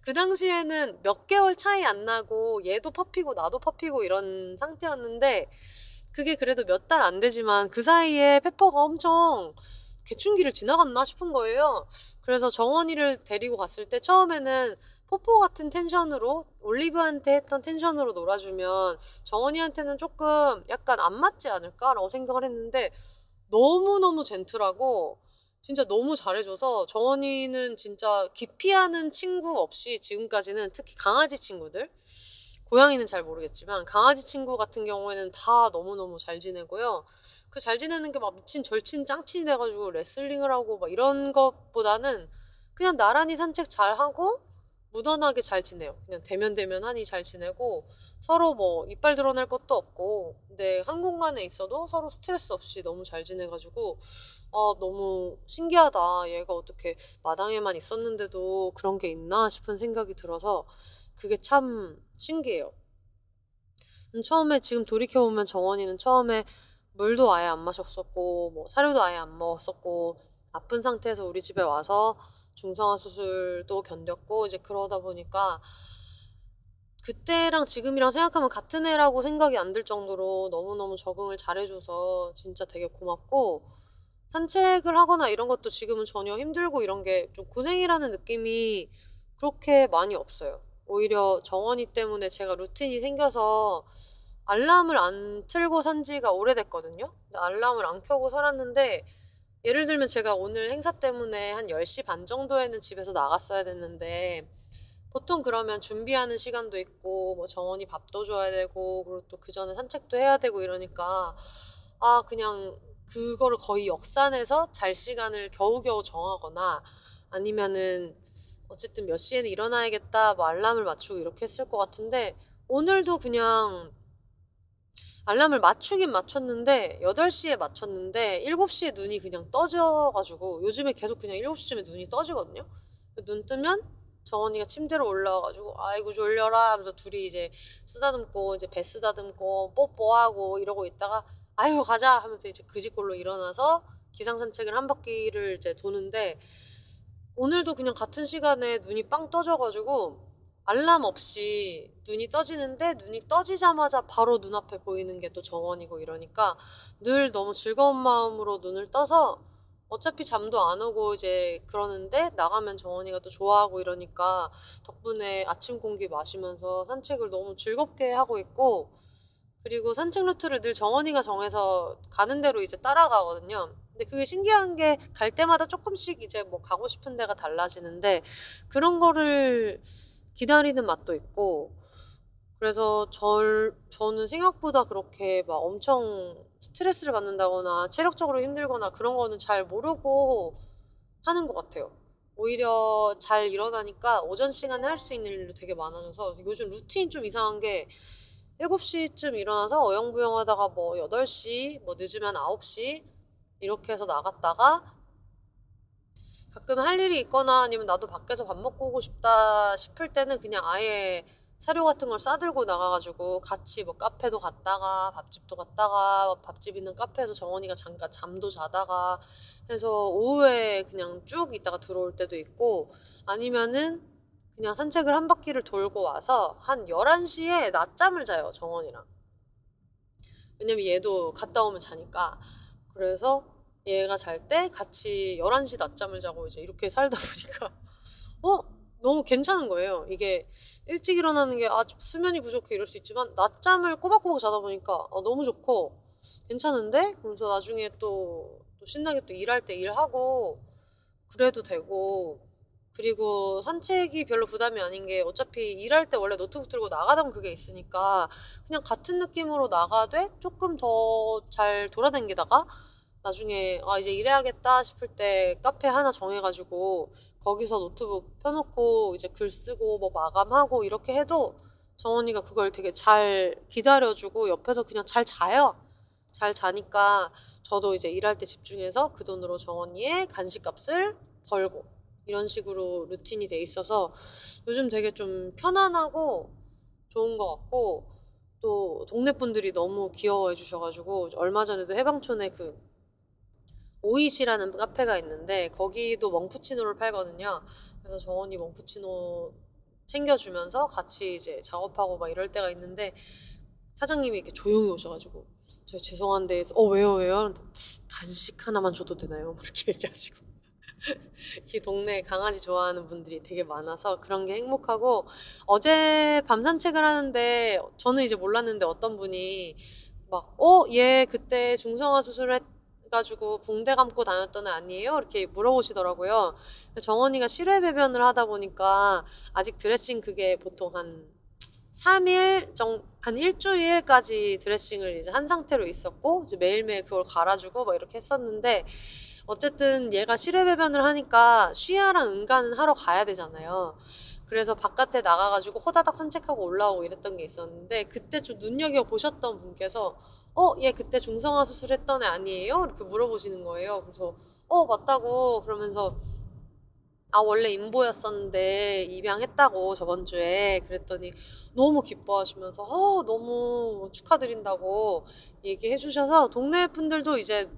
그 당시에는 몇 개월 차이 안 나고 얘도 퍼피고 나도 퍼피고 이런 상태였는데 그게 그래도 몇 달 안 되지만 그 사이에 페퍼가 엄청 개춘기를 지나갔나 싶은 거예요. 그래서 정원이를 데리고 갔을 때 처음에는 포포 같은 텐션으로 올리브한테 했던 텐션으로 놀아주면 정원이한테는 조금 약간 안 맞지 않을까라고 생각을 했는데 너무너무 젠틀하고 진짜 너무 잘해줘서 정원이는 진짜 기피하는 친구 없이 지금까지는 특히 강아지 친구들 고양이는 잘 모르겠지만 강아지 친구 같은 경우에는 다 너무너무 잘 지내고요. 그 잘 지내는 게 막 미친 절친 짱친이 돼가지고 레슬링을 하고 막 이런 것보다는 그냥 나란히 산책 잘 하고 무던하게 잘 지내요. 그냥 대면 대면 하니 잘 지내고 서로 뭐 이빨 드러낼 것도 없고 근데 한 공간에 있어도 서로 스트레스 없이 너무 잘 지내가지고 아 너무 신기하다. 얘가 어떻게 마당에만 있었는데도 그런 게 있나 싶은 생각이 들어서 그게 참 신기해요. 음, 처음에 지금 돌이켜 보면 정원이는 처음에 물도 아예 안 마셨었고 뭐 사료도 아예 안 먹었었고 아픈 상태에서 우리 집에 와서 중성화 수술도 견뎠고 이제 그러다 보니까 그때랑 지금이랑 생각하면 같은 애라고 생각이 안 들 정도로 너무너무 적응을 잘해줘서 진짜 되게 고맙고 산책을 하거나 이런 것도 지금은 전혀 힘들고 이런 게 좀 고생이라는 느낌이 그렇게 많이 없어요. 오히려 정원이 때문에 제가 루틴이 생겨서 알람을 안 틀고 산 지가 오래됐거든요. 알람을 안 켜고 살았는데 예를 들면 제가 오늘 행사 때문에 한 10시 반 정도에는 집에서 나갔어야 됐는데 보통 그러면 준비하는 시간도 있고 뭐 정원이 밥도 줘야 되고 그리고 또 그 전에 산책도 해야 되고 이러니까 아 그냥 그거를 거의 역산해서 잘 시간을 겨우겨우 정하거나 아니면은 어쨌든 몇 시에는 일어나야겠다 뭐 알람을 맞추고 이렇게 했을 것 같은데 오늘도 그냥 알람을 맞추긴 맞췄는데 8시에 맞췄는데 7시에 눈이 그냥 떠져가지고 요즘에 계속 그냥 7시쯤에 눈이 떠지거든요. 눈 뜨면 정원이가 침대로 올라와가지고 아이고 졸려라 하면서 둘이 이제 쓰다듬고 이제 배 쓰다듬고 뽀뽀하고 이러고 있다가 아이고 가자 하면서 이제 그지꼴로 일어나서 기상 산책을 한 바퀴를 이제 도는데 오늘도 그냥 같은 시간에 눈이 빵 떠져가지고 알람 없이 눈이 떠지는데 눈이 떠지자마자 바로 눈앞에 보이는 게 또 정원이고 이러니까 늘 너무 즐거운 마음으로 눈을 떠서 어차피 잠도 안 오고 이제 그러는데 나가면 정원이가 또 좋아하고 이러니까 덕분에 아침 공기 마시면서 산책을 너무 즐겁게 하고 있고 그리고 산책 루트를 늘 정원이가 정해서 가는 대로 이제 따라가거든요. 근데 그게 신기한 게 갈 때마다 조금씩 이제 뭐 가고 싶은 데가 달라지는데 그런 거를 기다리는 맛도 있고 그래서 절, 저는 생각보다 그렇게 막 엄청 스트레스를 받는다거나 체력적으로 힘들거나 그런 거는 잘 모르고 하는 것 같아요. 오히려 잘 일어나니까 오전 시간에 할 수 있는 일도 되게 많아져서 요즘 루틴 좀 이상한 게 7시쯤 일어나서 어영부영 하다가 뭐 8시, 뭐 늦으면 9시 이렇게 해서 나갔다가 가끔 할 일이 있거나 아니면 나도 밖에서 밥 먹고 오고 싶다 싶을 때는 그냥 아예 사료 같은 걸 싸들고 나가가지고 같이 뭐 카페도 갔다가 밥집도 갔다가 밥집 있는 카페에서 정원이가 잠깐 잠도 자다가 해서 오후에 그냥 쭉 있다가 들어올 때도 있고 아니면은 그냥 산책을 한 바퀴를 돌고 와서 한 11시에 낮잠을 자요 정원이랑. 왜냐면 얘도 갔다 오면 자니까. 그래서 얘가 잘 때 같이 11시 낮잠을 자고 이제 이렇게 살다 보니까 어? 너무 괜찮은 거예요. 이게 일찍 일어나는 게 아, 수면이 부족해 이럴 수 있지만 낮잠을 꼬박꼬박 자다 보니까 아, 너무 좋고 괜찮은데? 그래서 나중에 또, 또 신나게 또 일할 때 일하고 그래도 되고 그리고 산책이 별로 부담이 아닌 게 어차피 일할 때 원래 노트북 들고 나가던 그게 있으니까 그냥 같은 느낌으로 나가되 조금 더 잘 돌아다니다가 나중에 아 이제 일해야겠다 싶을 때 카페 하나 정해가지고 거기서 노트북 펴놓고 이제 글 쓰고 뭐 마감하고 이렇게 해도 정원이가 그걸 되게 잘 기다려주고 옆에서 그냥 잘 자요. 잘 자니까 저도 이제 일할 때 집중해서 그 돈으로 정원이의 간식값을 벌고 이런 식으로 루틴이 돼 있어서 요즘 되게 좀 편안하고 좋은 것 같고 또 동네 분들이 너무 귀여워해 주셔가지고 얼마 전에도 해방촌에 그 오이시라는 카페가 있는데 거기도 멍푸치노를 팔거든요. 그래서 정원이 멍푸치노 챙겨주면서 같이 이제 작업하고 막 이럴 때가 있는데 사장님이 이렇게 조용히 오셔가지고 저 죄송한데 어 왜요 왜요 간식 하나만 줘도 되나요? 이렇게 얘기하시고 이 동네에 강아지 좋아하는 분들이 되게 많아서 그런 게 행복하고 어제 밤 산책을 하는데 저는 이제 몰랐는데 어떤 분이 막 어 얘 그때 중성화 수술을 했 가지고 붕대 감고 다녔던 애 아니에요? 이렇게 물어보시더라고요. 정원이가 실외 배변을 하다 보니까 아직 드레싱 그게 보통 한 3일 정, 한 일주일까지 드레싱을 이제 한 상태로 있었고, 이제 매일매일 그걸 갈아주고 막 이렇게 했었는데, 어쨌든 얘가 실외 배변을 하니까 쉬야랑 응가는 하러 가야 되잖아요. 그래서 바깥에 나가가지고 호다닥 산책하고 올라오고 이랬던 게 있었는데, 그때 좀 눈여겨보셨던 분께서, 어, 얘 그때 중성화 수술했던 애 아니에요? 이렇게 물어보시는 거예요. 그래서, 어, 맞다고. 그러면서, 아, 원래 인보였었는데 입양했다고 저번 주에 그랬더니 너무 기뻐하시면서 어, 너무 축하드린다고 얘기해 주셔서 동네 분들도 이제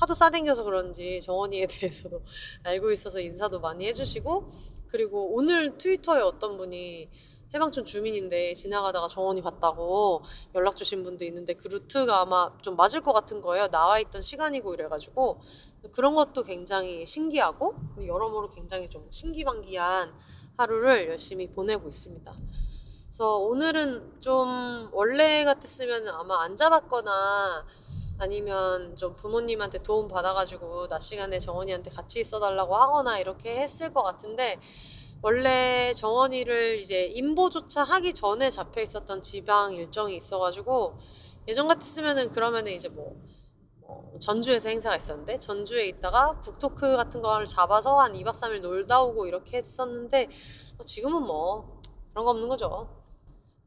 하도 싸댕겨서 그런지 정원이에 대해서도 알고 있어서 인사도 많이 해 주시고 그리고 오늘 트위터에 어떤 분이 해방촌 주민인데 지나가다가 정원이 봤다고 연락 주신 분도 있는데 그 루트가 아마 좀 맞을 것 같은 거예요. 나와 있던 시간이고 이래가지고 그런 것도 굉장히 신기하고 여러모로 굉장히 좀 신기반기한 하루를 열심히 보내고 있습니다. 그래서 오늘은 좀 원래 같았으면 아마 안 잡았거나 아니면 좀 부모님한테 도움 받아가지고 낮 시간에 정원이한테 같이 있어달라고 하거나 이렇게 했을 것 같은데 원래 정원이를 이제 임보조차 하기 전에 잡혀 있었던 지방 일정이 있어가지고 예전 같았으면은 그러면은 이제 뭐, 뭐 전주에서 행사가 있었는데 전주에 있다가 북토크 같은 걸 잡아서 한 2박 3일 놀다 오고 이렇게 했었는데 어, 지금은 뭐 그런 거 없는 거죠.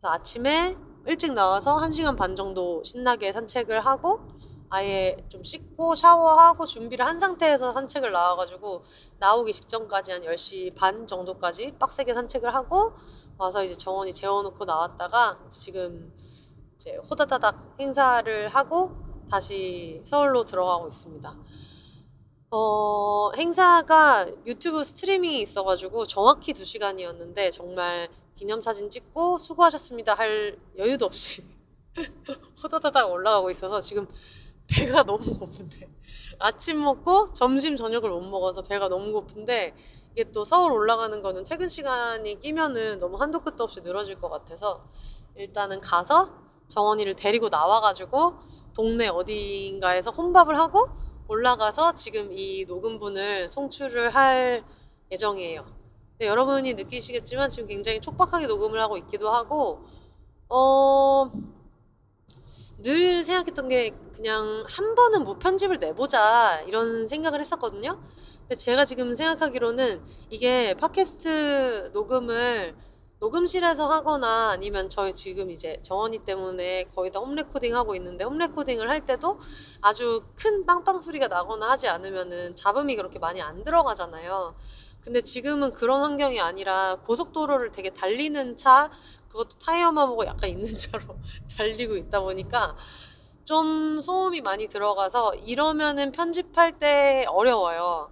아침에 일찍 나와서 1시간 반 정도 신나게 산책을 하고 아예 좀 씻고 샤워하고 준비를 한 상태에서 산책을 나와가지고 나오기 직전까지 한 10시 반 정도까지 빡세게 산책을 하고 와서 이제 정원이 재워놓고 나왔다가 지금 이제 호다다닥 행사를 하고 다시 서울로 들어가고 있습니다. 어, 행사가 유튜브 스트리밍이 있어가지고 정확히 2시간이었는데 정말 기념사진 찍고 수고하셨습니다 할 여유도 없이 호다다닥 올라가고 있어서 지금 배가 너무 고픈데 아침 먹고 점심 저녁을 못 먹어서 배가 너무 고픈데 이게 또 서울 올라가는 거는 퇴근 시간이 끼면은 너무 한도 끝도 없이 늘어질 것 같아서 일단은 가서 정원이를 데리고 나와가지고 동네 어딘가에서 혼밥을 하고 올라가서 지금 이 녹음분을 송출을 할 예정이에요. 네, 여러분이 느끼시겠지만 지금 굉장히 촉박하게 녹음을 하고 있기도 하고 어... 늘 생각했던 게 그냥 한 번은 무편집을 내보자 이런 생각을 했었거든요. 근데 제가 지금 생각하기로는 이게 팟캐스트 녹음을 녹음실에서 하거나 아니면 저희 지금 이제 정원이 때문에 거의 다 홈레코딩 하고 있는데 홈레코딩을 할 때도 아주 큰 빵빵 소리가 나거나 하지 않으면은 잡음이 그렇게 많이 안 들어가잖아요. 근데 지금은 그런 환경이 아니라 고속도로를 되게 달리는 차, 그것도 타이어만 보고 약간 있는 차로 달리고 있다 보니까 좀 소음이 많이 들어가서 이러면은 편집할 때 어려워요.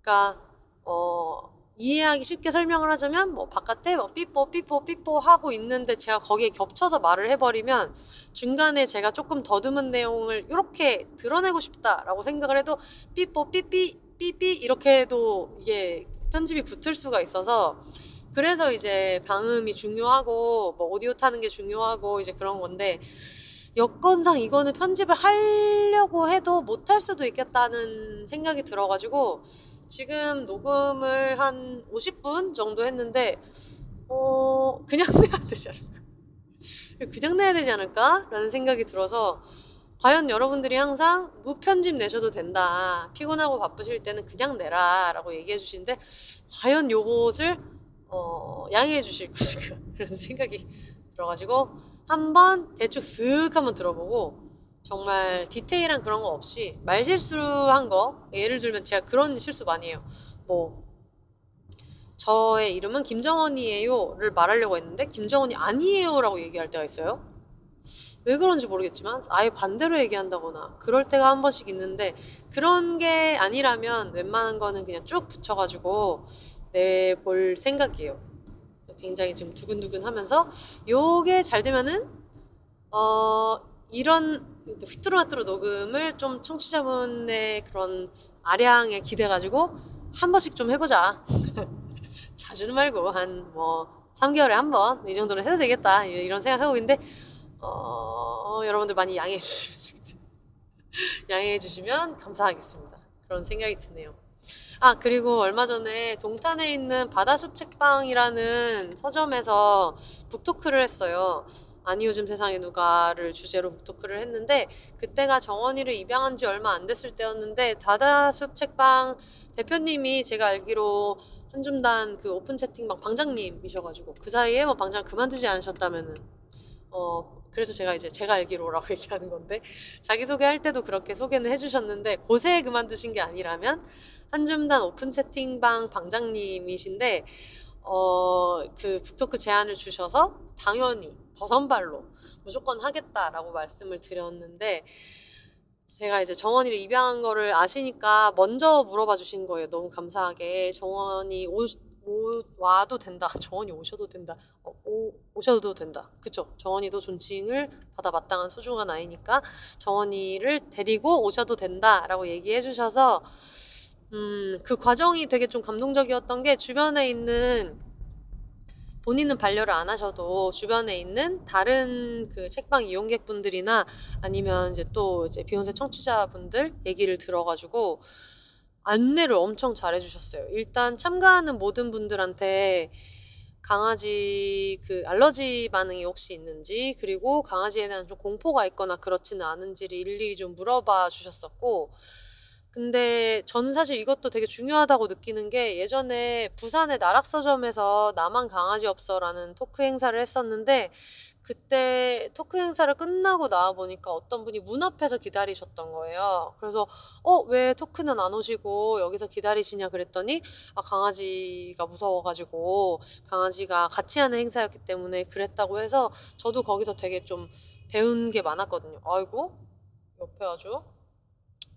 그러니까 어 이해하기 쉽게 설명을 하자면 뭐 바깥에 뭐 삐뽀 삐뽀 삐뽀 하고 있는데 제가 거기에 겹쳐서 말을 해버리면 중간에 제가 조금 더듬은 내용을 이렇게 드러내고 싶다라고 생각을 해도 삐뽀 삐삐 삐삐 이렇게 해도 이게 편집이 붙을 수가 있어서 그래서 이제 방음이 중요하고 뭐 오디오 타는 게 중요하고 이제 그런 건데 여건상 이거는 편집을 하려고 해도 못 할 수도 있겠다는 생각이 들어가지고 지금 녹음을 한 50분 정도 했는데 어 그냥 내야 되지 않을까? 그냥 내야 되지 않을까 라는 생각이 들어서 과연 여러분들이 항상 무편집 내셔도 된다. 피곤하고 바쁘실 때는 그냥 내라 라고 얘기해 주시는데 과연 요것을 어, 양해해 주실 것인가 그런 생각이 들어가지고 한번 대충 쓱 한번 들어보고 정말 디테일한 그런 거 없이 말실수한 거 예를 들면 제가 그런 실수 많이 해요. 뭐 저의 이름은 김정원이에요를 말하려고 했는데 김정원이 아니에요라고 얘기할 때가 있어요. 왜 그런지 모르겠지만 아예 반대로 얘기한다거나 그럴 때가 한 번씩 있는데 그런 게 아니라면 웬만한 거는 그냥 쭉 붙여가지고 내볼 생각이에요. 굉장히 좀 두근두근 하면서 요게 잘 되면은 어 이런 휘뚜루마뚜루 녹음을 좀 청취자분의 그런 아량에 기대 가지고 한 번씩 좀 해보자. 자주는 말고 한 뭐 3개월에 한 번 이 정도는 해도 되겠다 이런 생각하고 있는데 어, 여러분들 많이 양해해 주시면 양해해 주시면 감사하겠습니다. 그런 생각이 드네요. 아, 그리고 얼마 전에 동탄에 있는 바다숲 책방이라는 서점에서 북토크를 했어요. 아니 요즘 세상에 누가를 주제로 북토크를 했는데 그때가 정원이를 입양한 지 얼마 안 됐을 때였는데 바다숲 책방 대표님이 제가 알기로 한줌단 그 오픈 채팅방 방장님이셔가지고 그 사이에 뭐 방장 그만두지 않으셨다면은 어 그래서 제가 이제 제가 알기로라고 얘기하는 건데 자기소개할 때도 그렇게 소개는 해주셨는데 고새 그만두신 게 아니라면 한줌단 오픈 채팅방 방장님이신데 어 그 북토크 제안을 주셔서 당연히 버선발로 무조건 하겠다라고 말씀을 드렸는데 제가 이제 정원이를 입양한 거를 아시니까 먼저 물어봐 주신 거예요. 너무 감사하게 정원이 오, 오 와도 된다. 정원이 오셔도 된다. 어, 오, 오셔도 된다. 그쵸? 정원이도 존칭을 받아 마땅한 소중한 아이니까 정원이를 데리고 오셔도 된다 라고 얘기해 주셔서 음, 그 과정이 되게 좀 감동적이었던 게 주변에 있는 본인은 반려를 안 하셔도 주변에 있는 다른 그 책방 이용객분들이나 아니면 이제 또 이제 비욘세 청취자분들 얘기를 들어가지고 안내를 엄청 잘해 주셨어요. 일단 참가하는 모든 분들한테 강아지 그 알러지 반응이 혹시 있는지 그리고 강아지에 대한 좀 공포가 있거나 그렇지는 않은지를 일일이 좀 물어봐 주셨었고 근데 저는 사실 이것도 되게 중요하다고 느끼는 게 예전에 부산의 나락서점에서 나만 강아지 없어라는 토크 행사를 했었는데 그때 토크 행사를 끝나고 나와 보니까 어떤 분이 문 앞에서 기다리셨던 거예요. 그래서 어, 왜 토크는 안 오시고 여기서 기다리시냐 그랬더니 아, 강아지가 무서워가지고 강아지가 같이 하는 행사였기 때문에 그랬다고 해서 저도 거기서 되게 좀 배운 게 많았거든요. 아이고, 옆에 아주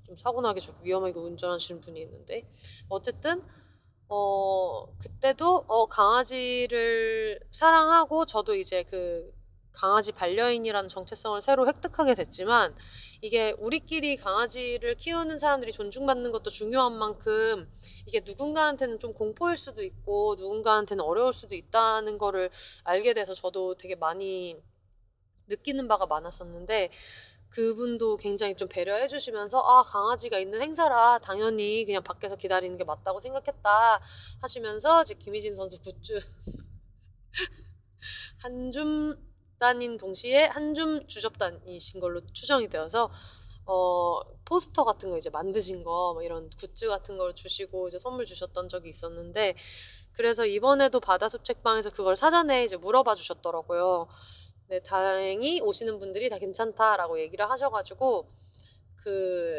좀 사고 나게 좀 위험하게 운전하시는 분이 있는데 어쨌든 어 그때도 어 강아지를 사랑하고 저도 이제 그 강아지 반려인이라는 정체성을 새로 획득하게 됐지만 이게 우리끼리 강아지를 키우는 사람들이 존중받는 것도 중요한 만큼 이게 누군가한테는 좀 공포일 수도 있고 누군가한테는 어려울 수도 있다는 거를 알게 돼서 저도 되게 많이 느끼는 바가 많았었는데 그분도 굉장히 좀 배려해 주시면서 아 강아지가 있는 행사라 당연히 그냥 밖에서 기다리는 게 맞다고 생각했다 하시면서 이제 김희진 선수 굿즈 한 줌 단인 동시에 한줌 주접단이신 걸로 추정이 되어서 어 포스터 같은 거 이제 만드신 거뭐 이런 굿즈 같은 걸 주시고 이제 선물 주셨던 적이 있었는데 그래서 이번에도 바다숲 책방에서 그걸 사전에 이제 물어봐 주셨더라고요. 네, 다행히 오시는 분들이 다 괜찮다라고 얘기를 하셔가지고 그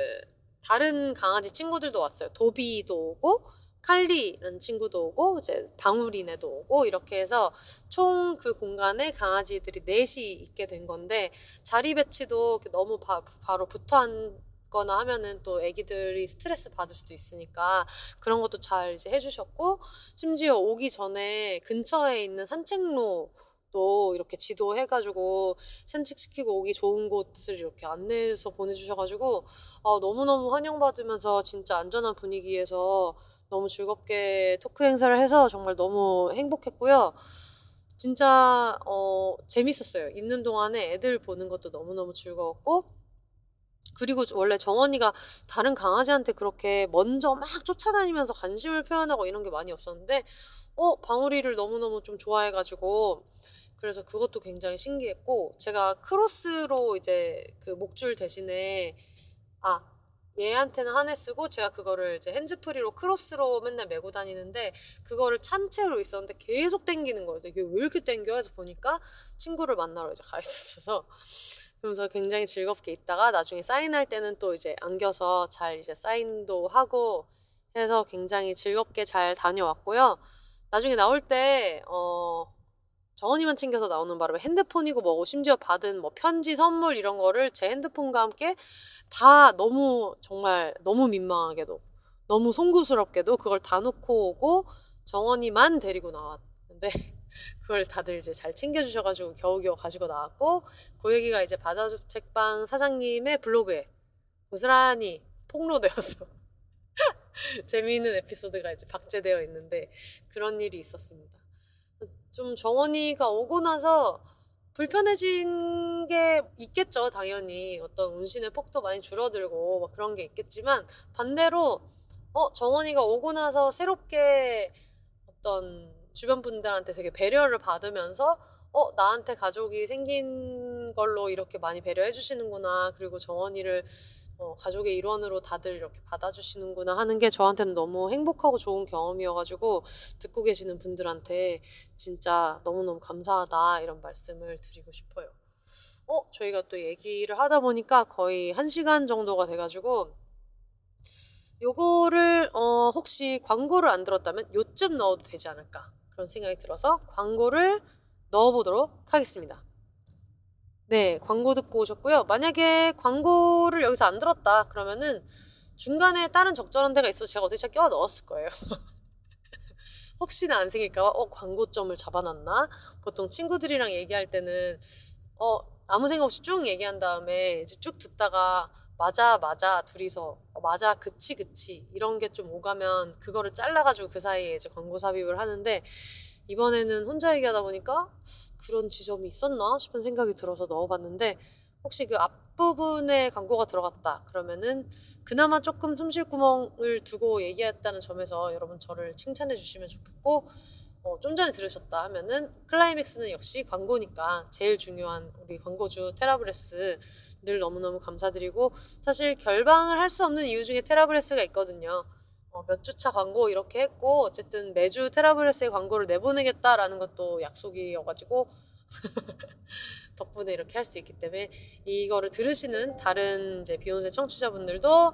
다른 강아지 친구들도 왔어요. 도비도 오고 칼리라는 친구도 오고 이제 방울이네도 오고 이렇게 해서 총 그 공간에 강아지들이 넷이 있게 된 건데 자리 배치도 너무 바, 바로 붙어 앉거나 하면은 또 애기들이 스트레스 받을 수도 있으니까 그런 것도 잘 이제 해주셨고 심지어 오기 전에 근처에 있는 산책로 또 이렇게 지도해가지고 산책시키고 오기 좋은 곳을 이렇게 안내해서 보내주셔가지고 어, 너무너무 환영받으면서 진짜 안전한 분위기에서 너무 즐겁게 토크 행사를 해서 정말 너무 행복했고요. 진짜 어, 재밌었어요. 있는 동안에 애들 보는 것도 너무너무 즐거웠고 그리고 원래 정원이가 다른 강아지한테 그렇게 먼저 막 쫓아다니면서 관심을 표현하고 이런 게 많이 없었는데 어 방울이를 너무너무 좀 좋아해가지고 그래서 그것도 굉장히 신기했고 제가 크로스로 이제 그 목줄 대신에 아 얘한테는 한 해 쓰고 제가 그거를 이제 핸즈프리로 크로스로 맨날 메고 다니는데 그거를 찬 채로 있었는데 계속 땡기는 거예요. 이게 왜 이렇게 땡겨? 해서 보니까 친구를 만나러 이제 가 있었어서 그러면서 굉장히 즐겁게 있다가 나중에 사인할 때는 또 이제 안겨서 잘 이제 사인도 하고 해서 굉장히 즐겁게 잘 다녀왔고요. 나중에 나올 때 어. 정원이만 챙겨서 나오는 바람에 핸드폰이고 뭐고 심지어 받은 뭐 편지 선물 이런 거를 제 핸드폰과 함께 다 너무 정말 너무 민망하게도 너무 송구스럽게도 그걸 다 놓고 오고 정원이만 데리고 나왔는데 그걸 다들 이제 잘 챙겨주셔가지고 겨우겨우 가지고 나왔고 그 얘기가 이제 바다숲 책방 사장님의 블로그에 고스란히 폭로되어서 재미있는 에피소드가 이제 박제되어 있는데 그런 일이 있었습니다. 좀 정원이가 오고 나서 불편해진 게 있겠죠, 당연히. 어떤 운신의 폭도 많이 줄어들고 막 그런 게 있겠지만 반대로 어, 정원이가 오고 나서 새롭게 어떤 주변 분들한테 되게 배려를 받으면서 어, 나한테 가족이 생긴 걸로 이렇게 많이 배려해 주시는구나. 그리고 정원이를 어, 가족의 일원으로 다들 이렇게 받아주시는구나 하는 게 저한테는 너무 행복하고 좋은 경험이어가지고 듣고 계시는 분들한테 진짜 너무너무 감사하다 이런 말씀을 드리고 싶어요. 어, 저희가 또 얘기를 하다 보니까 거의 한 시간 정도가 돼가지고 요거를 어, 혹시 광고를 안 들었다면 요쯤 넣어도 되지 않을까 그런 생각이 들어서 광고를 넣어보도록 하겠습니다. 네, 광고 듣고 오셨고요. 만약에 광고를 여기서 안 들었다 그러면은 중간에 다른 적절한 데가 있어서 제가 어떻게 껴 넣었을 거예요. 혹시나 안 생길까봐 어 광고점을 잡아놨나? 보통 친구들이랑 얘기할 때는 어 아무 생각 없이 쭉 얘기한 다음에 이제 쭉 듣다가 맞아 맞아 둘이서 어, 맞아 그치 그치 이런 게 좀 오가면 그거를 잘라가지고 그 사이에 이제 광고 삽입을 하는데 이번에는 혼자 얘기하다 보니까 그런 지점이 있었나 싶은 생각이 들어서 넣어봤는데 혹시 그 앞부분에 광고가 들어갔다 그러면은 그나마 조금 숨쉴 구멍을 두고 얘기했다는 점에서 여러분 저를 칭찬해 주시면 좋겠고 어, 좀 전에 들으셨다 하면은 클라이맥스는 역시 광고니까 제일 중요한 우리 광고주 테라브레스 늘 너무너무 감사드리고 사실 결방을 할 수 없는 이유 중에 테라브레스가 있거든요. 어, 몇 주차 광고 이렇게 했고 어쨌든 매주 테라브레스의 광고를 내보내겠다라는 것도 약속이어가지고 덕분에 이렇게 할 수 있기 때문에 이거를 들으시는 다른 이제 비욘세 청취자분들도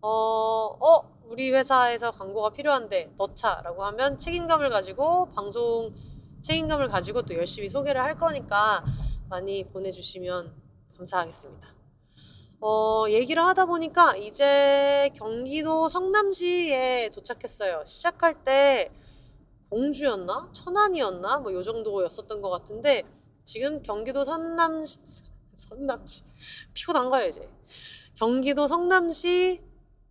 어, 어, 우리 회사에서 광고가 필요한데 넣자라고 하면 책임감을 가지고 방송 책임감을 가지고 또 열심히 소개를 할 거니까 많이 보내주시면 감사하겠습니다. 어, 얘기를 하다 보니까 이제 경기도 성남시에 도착했어요. 시작할 때 공주였나? 천안이었나? 뭐 요 정도였었던 것 같은데 지금 경기도 성남시 성남시 피곤한 거예요 이제 경기도 성남시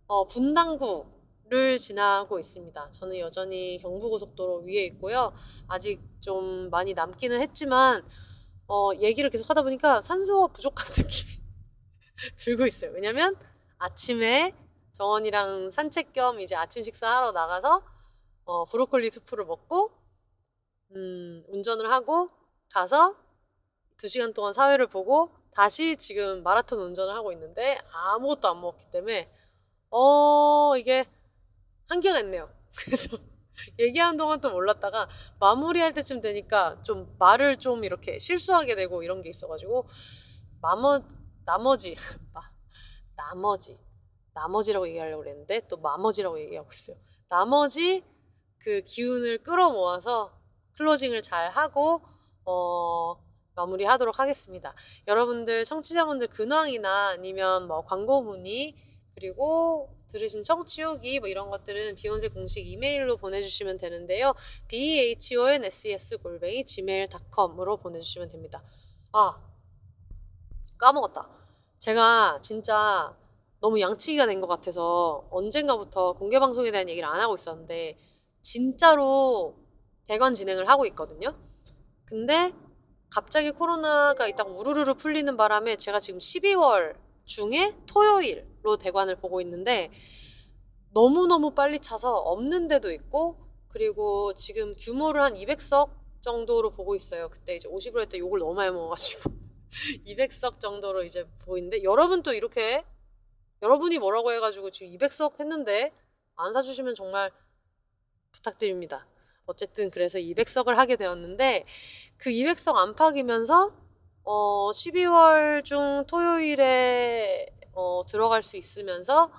어, 분당구를 지나고 있습니다. 저는 여전히 경부고속도로 위에 있고요. 아직 좀 많이 남기는 했지만 어, 얘기를 계속 하다 보니까 산소가 부족한 느낌이 들고 있어요. 왜냐면 아침에 정원이랑 산책 겸 이제 아침 식사하러 나가서 어, 브로콜리 수프를 먹고 음, 운전을 하고 가서 두 시간 동안 사회를 보고 다시 지금 마라톤 운전을 하고 있는데 아무것도 안 먹었기 때문에 어 이게 한계가 있네요. 그래서 얘기하는 동안 또 몰랐다가 마무리할 때쯤 되니까 좀 말을 좀 이렇게 실수하게 되고 이런 게 있어가지고 마머 나머지 나머지 나머지라고 얘기하려고 그랬는데 또 마머지라고 얘기하고 있어요. 나머지 그 기운을 끌어모아서 클로징을 잘 하고 어 마무리하도록 하겠습니다. 여러분들 청취자분들 근황이나 아니면 뭐 광고 문의 그리고 들으신 청취 후기 뭐 이런 것들은 비욘세 공식 이메일로 보내주시면 되는데요. b h o n s s 골뱅이 gmail.com으로 보내주시면 됩니다. 아 까먹었다. 제가 진짜 너무 양치기가 된 것 같아서 언젠가부터 공개 방송에 대한 얘기를 안 하고 있었는데 진짜로 대관 진행을 하고 있거든요. 근데 갑자기 코로나가 있다가 우르르르 풀리는 바람에 제가 지금 12월 중에 토요일로 대관을 보고 있는데 너무너무 빨리 차서 없는 데도 있고 그리고 지금 규모를 한 200석 정도로 보고 있어요. 그때 이제 50으로 했때 욕을 너무 많이 먹어가지고 200석 정도로 이제 보이는데 여러분 또 이렇게 여러분이 뭐라고 해가지고 지금 200석 했는데 안 사주시면 정말 부탁드립니다. 어쨌든 그래서 200석을 하게 되었는데 그 200석 안팎이면서 어 12월 중 토요일에 어 들어갈 수 있으면서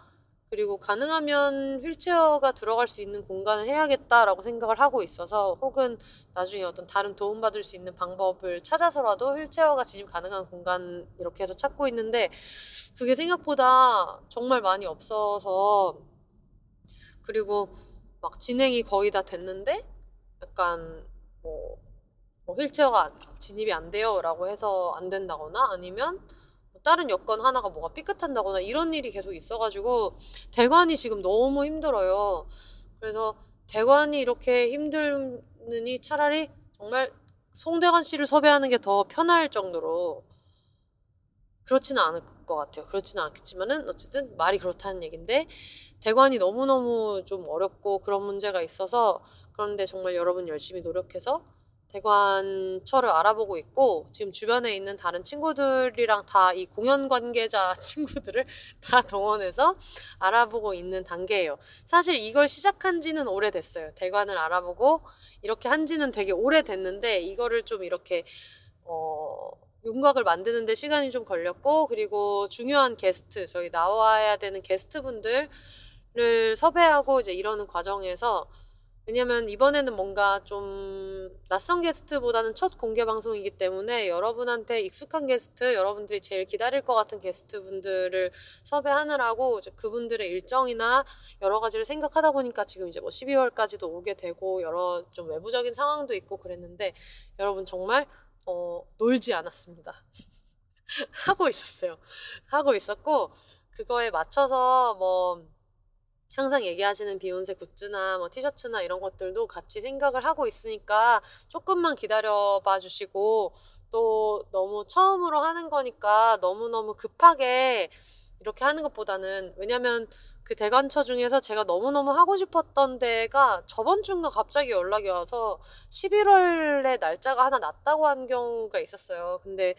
그리고 가능하면 휠체어가 들어갈 수 있는 공간을 해야겠다라고 생각을 하고 있어서 혹은 나중에 어떤 다른 도움받을 수 있는 방법을 찾아서라도 휠체어가 진입 가능한 공간 이렇게 해서 찾고 있는데 그게 생각보다 정말 많이 없어서 그리고 막 진행이 거의 다 됐는데 약간 뭐, 뭐 휠체어가 진입이 안 돼요라고 해서 안 된다거나 아니면 다른 여건 하나가 뭐가 삐끗한다거나 이런 일이 계속 있어가지고 대관이 지금 너무 힘들어요. 그래서 대관이 이렇게 힘들느니 차라리 정말 송대관 씨를 섭외하는 게 더 편할 정도로 그렇지는 않을 것 같아요. 그렇지는 않겠지만은 어쨌든 말이 그렇다는 얘기인데 대관이 너무너무 좀 어렵고 그런 문제가 있어서 그런데 정말 여러분 열심히 노력해서 대관처를 알아보고 있고 지금 주변에 있는 다른 친구들이랑 다 이 공연 관계자 친구들을 다 동원해서 알아보고 있는 단계예요. 사실 이걸 시작한 지는 오래됐어요. 대관을 알아보고 이렇게 한 지는 되게 오래됐는데 이거를 좀 이렇게 어 윤곽을 만드는데 시간이 좀 걸렸고 그리고 중요한 게스트 저희 나와야 되는 게스트분들을 섭외하고 이제 이러는 과정에서 왜냐면 이번에는 뭔가 좀 낯선 게스트보다는 첫 공개 방송이기 때문에 여러분한테 익숙한 게스트, 여러분들이 제일 기다릴 것 같은 게스트 분들을 섭외하느라고 그분들의 일정이나 여러 가지를 생각하다 보니까 지금 이제 뭐 12월까지도 오게 되고 여러 좀 외부적인 상황도 있고 그랬는데 여러분 정말 어, 놀지 않았습니다. 하고 있었어요. 하고 있었고 그거에 맞춰서 뭐 항상 얘기하시는 비욘세 굿즈나 뭐 티셔츠나 이런 것들도 같이 생각을 하고 있으니까 조금만 기다려 봐 주시고 또 너무 처음으로 하는 거니까 너무너무 급하게 이렇게 하는 것보다는 왜냐면 그 대관처 중에서 제가 너무너무 하고 싶었던 데가 저번 주인가 갑자기 연락이 와서 11월에 날짜가 하나 났다고 한 경우가 있었어요. 근데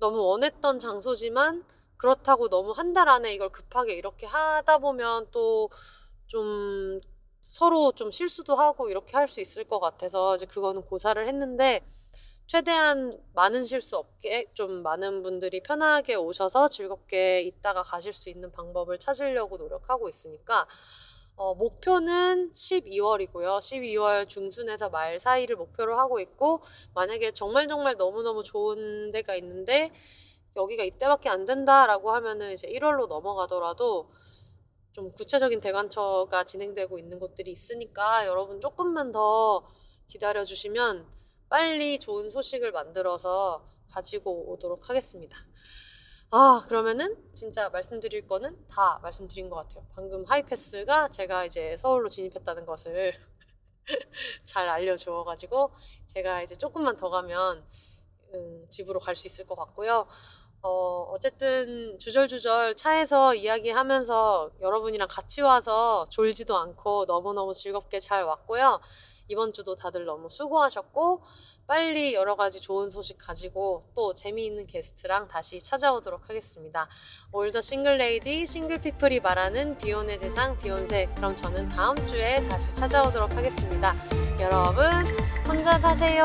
너무 원했던 장소지만 그렇다고 너무 한 달 안에 이걸 급하게 이렇게 하다 보면 또 좀 서로 좀 실수도 하고 이렇게 할 수 있을 것 같아서 이제 그거는 고사를 했는데 최대한 많은 실수 없게 좀 많은 분들이 편하게 오셔서 즐겁게 있다가 가실 수 있는 방법을 찾으려고 노력하고 있으니까 어, 목표는 12월이고요. 12월 중순에서 말 사이를 목표로 하고 있고 만약에 정말 정말 너무너무 좋은 데가 있는데 여기가 이때밖에 안 된다라고 하면은 이제 1월로 넘어가더라도 좀 구체적인 대관처가 진행되고 있는 곳들이 있으니까 여러분 조금만 더 기다려 주시면 빨리 좋은 소식을 만들어서 가지고 오도록 하겠습니다. 아, 그러면은 진짜 말씀드릴 거는 다 말씀드린 것 같아요. 방금 하이패스가 제가 이제 서울로 진입했다는 것을 잘 알려주어가지고 제가 이제 조금만 더 가면 음, 집으로 갈 수 있을 것 같고요. 어, 어쨌든 주절주절 차에서 이야기하면서 여러분이랑 같이 와서 졸지도 않고 너무너무 즐겁게 잘 왔고요. 이번 주도 다들 너무 수고하셨고, 빨리 여러 가지 좋은 소식 가지고 또 재미있는 게스트랑 다시 찾아오도록 하겠습니다. 올더 싱글레이디, 싱글피플이 말하는 비욘의 세상, 비욘세. 그럼 저는 다음 주에 다시 찾아오도록 하겠습니다. 여러분, 혼자 사세요.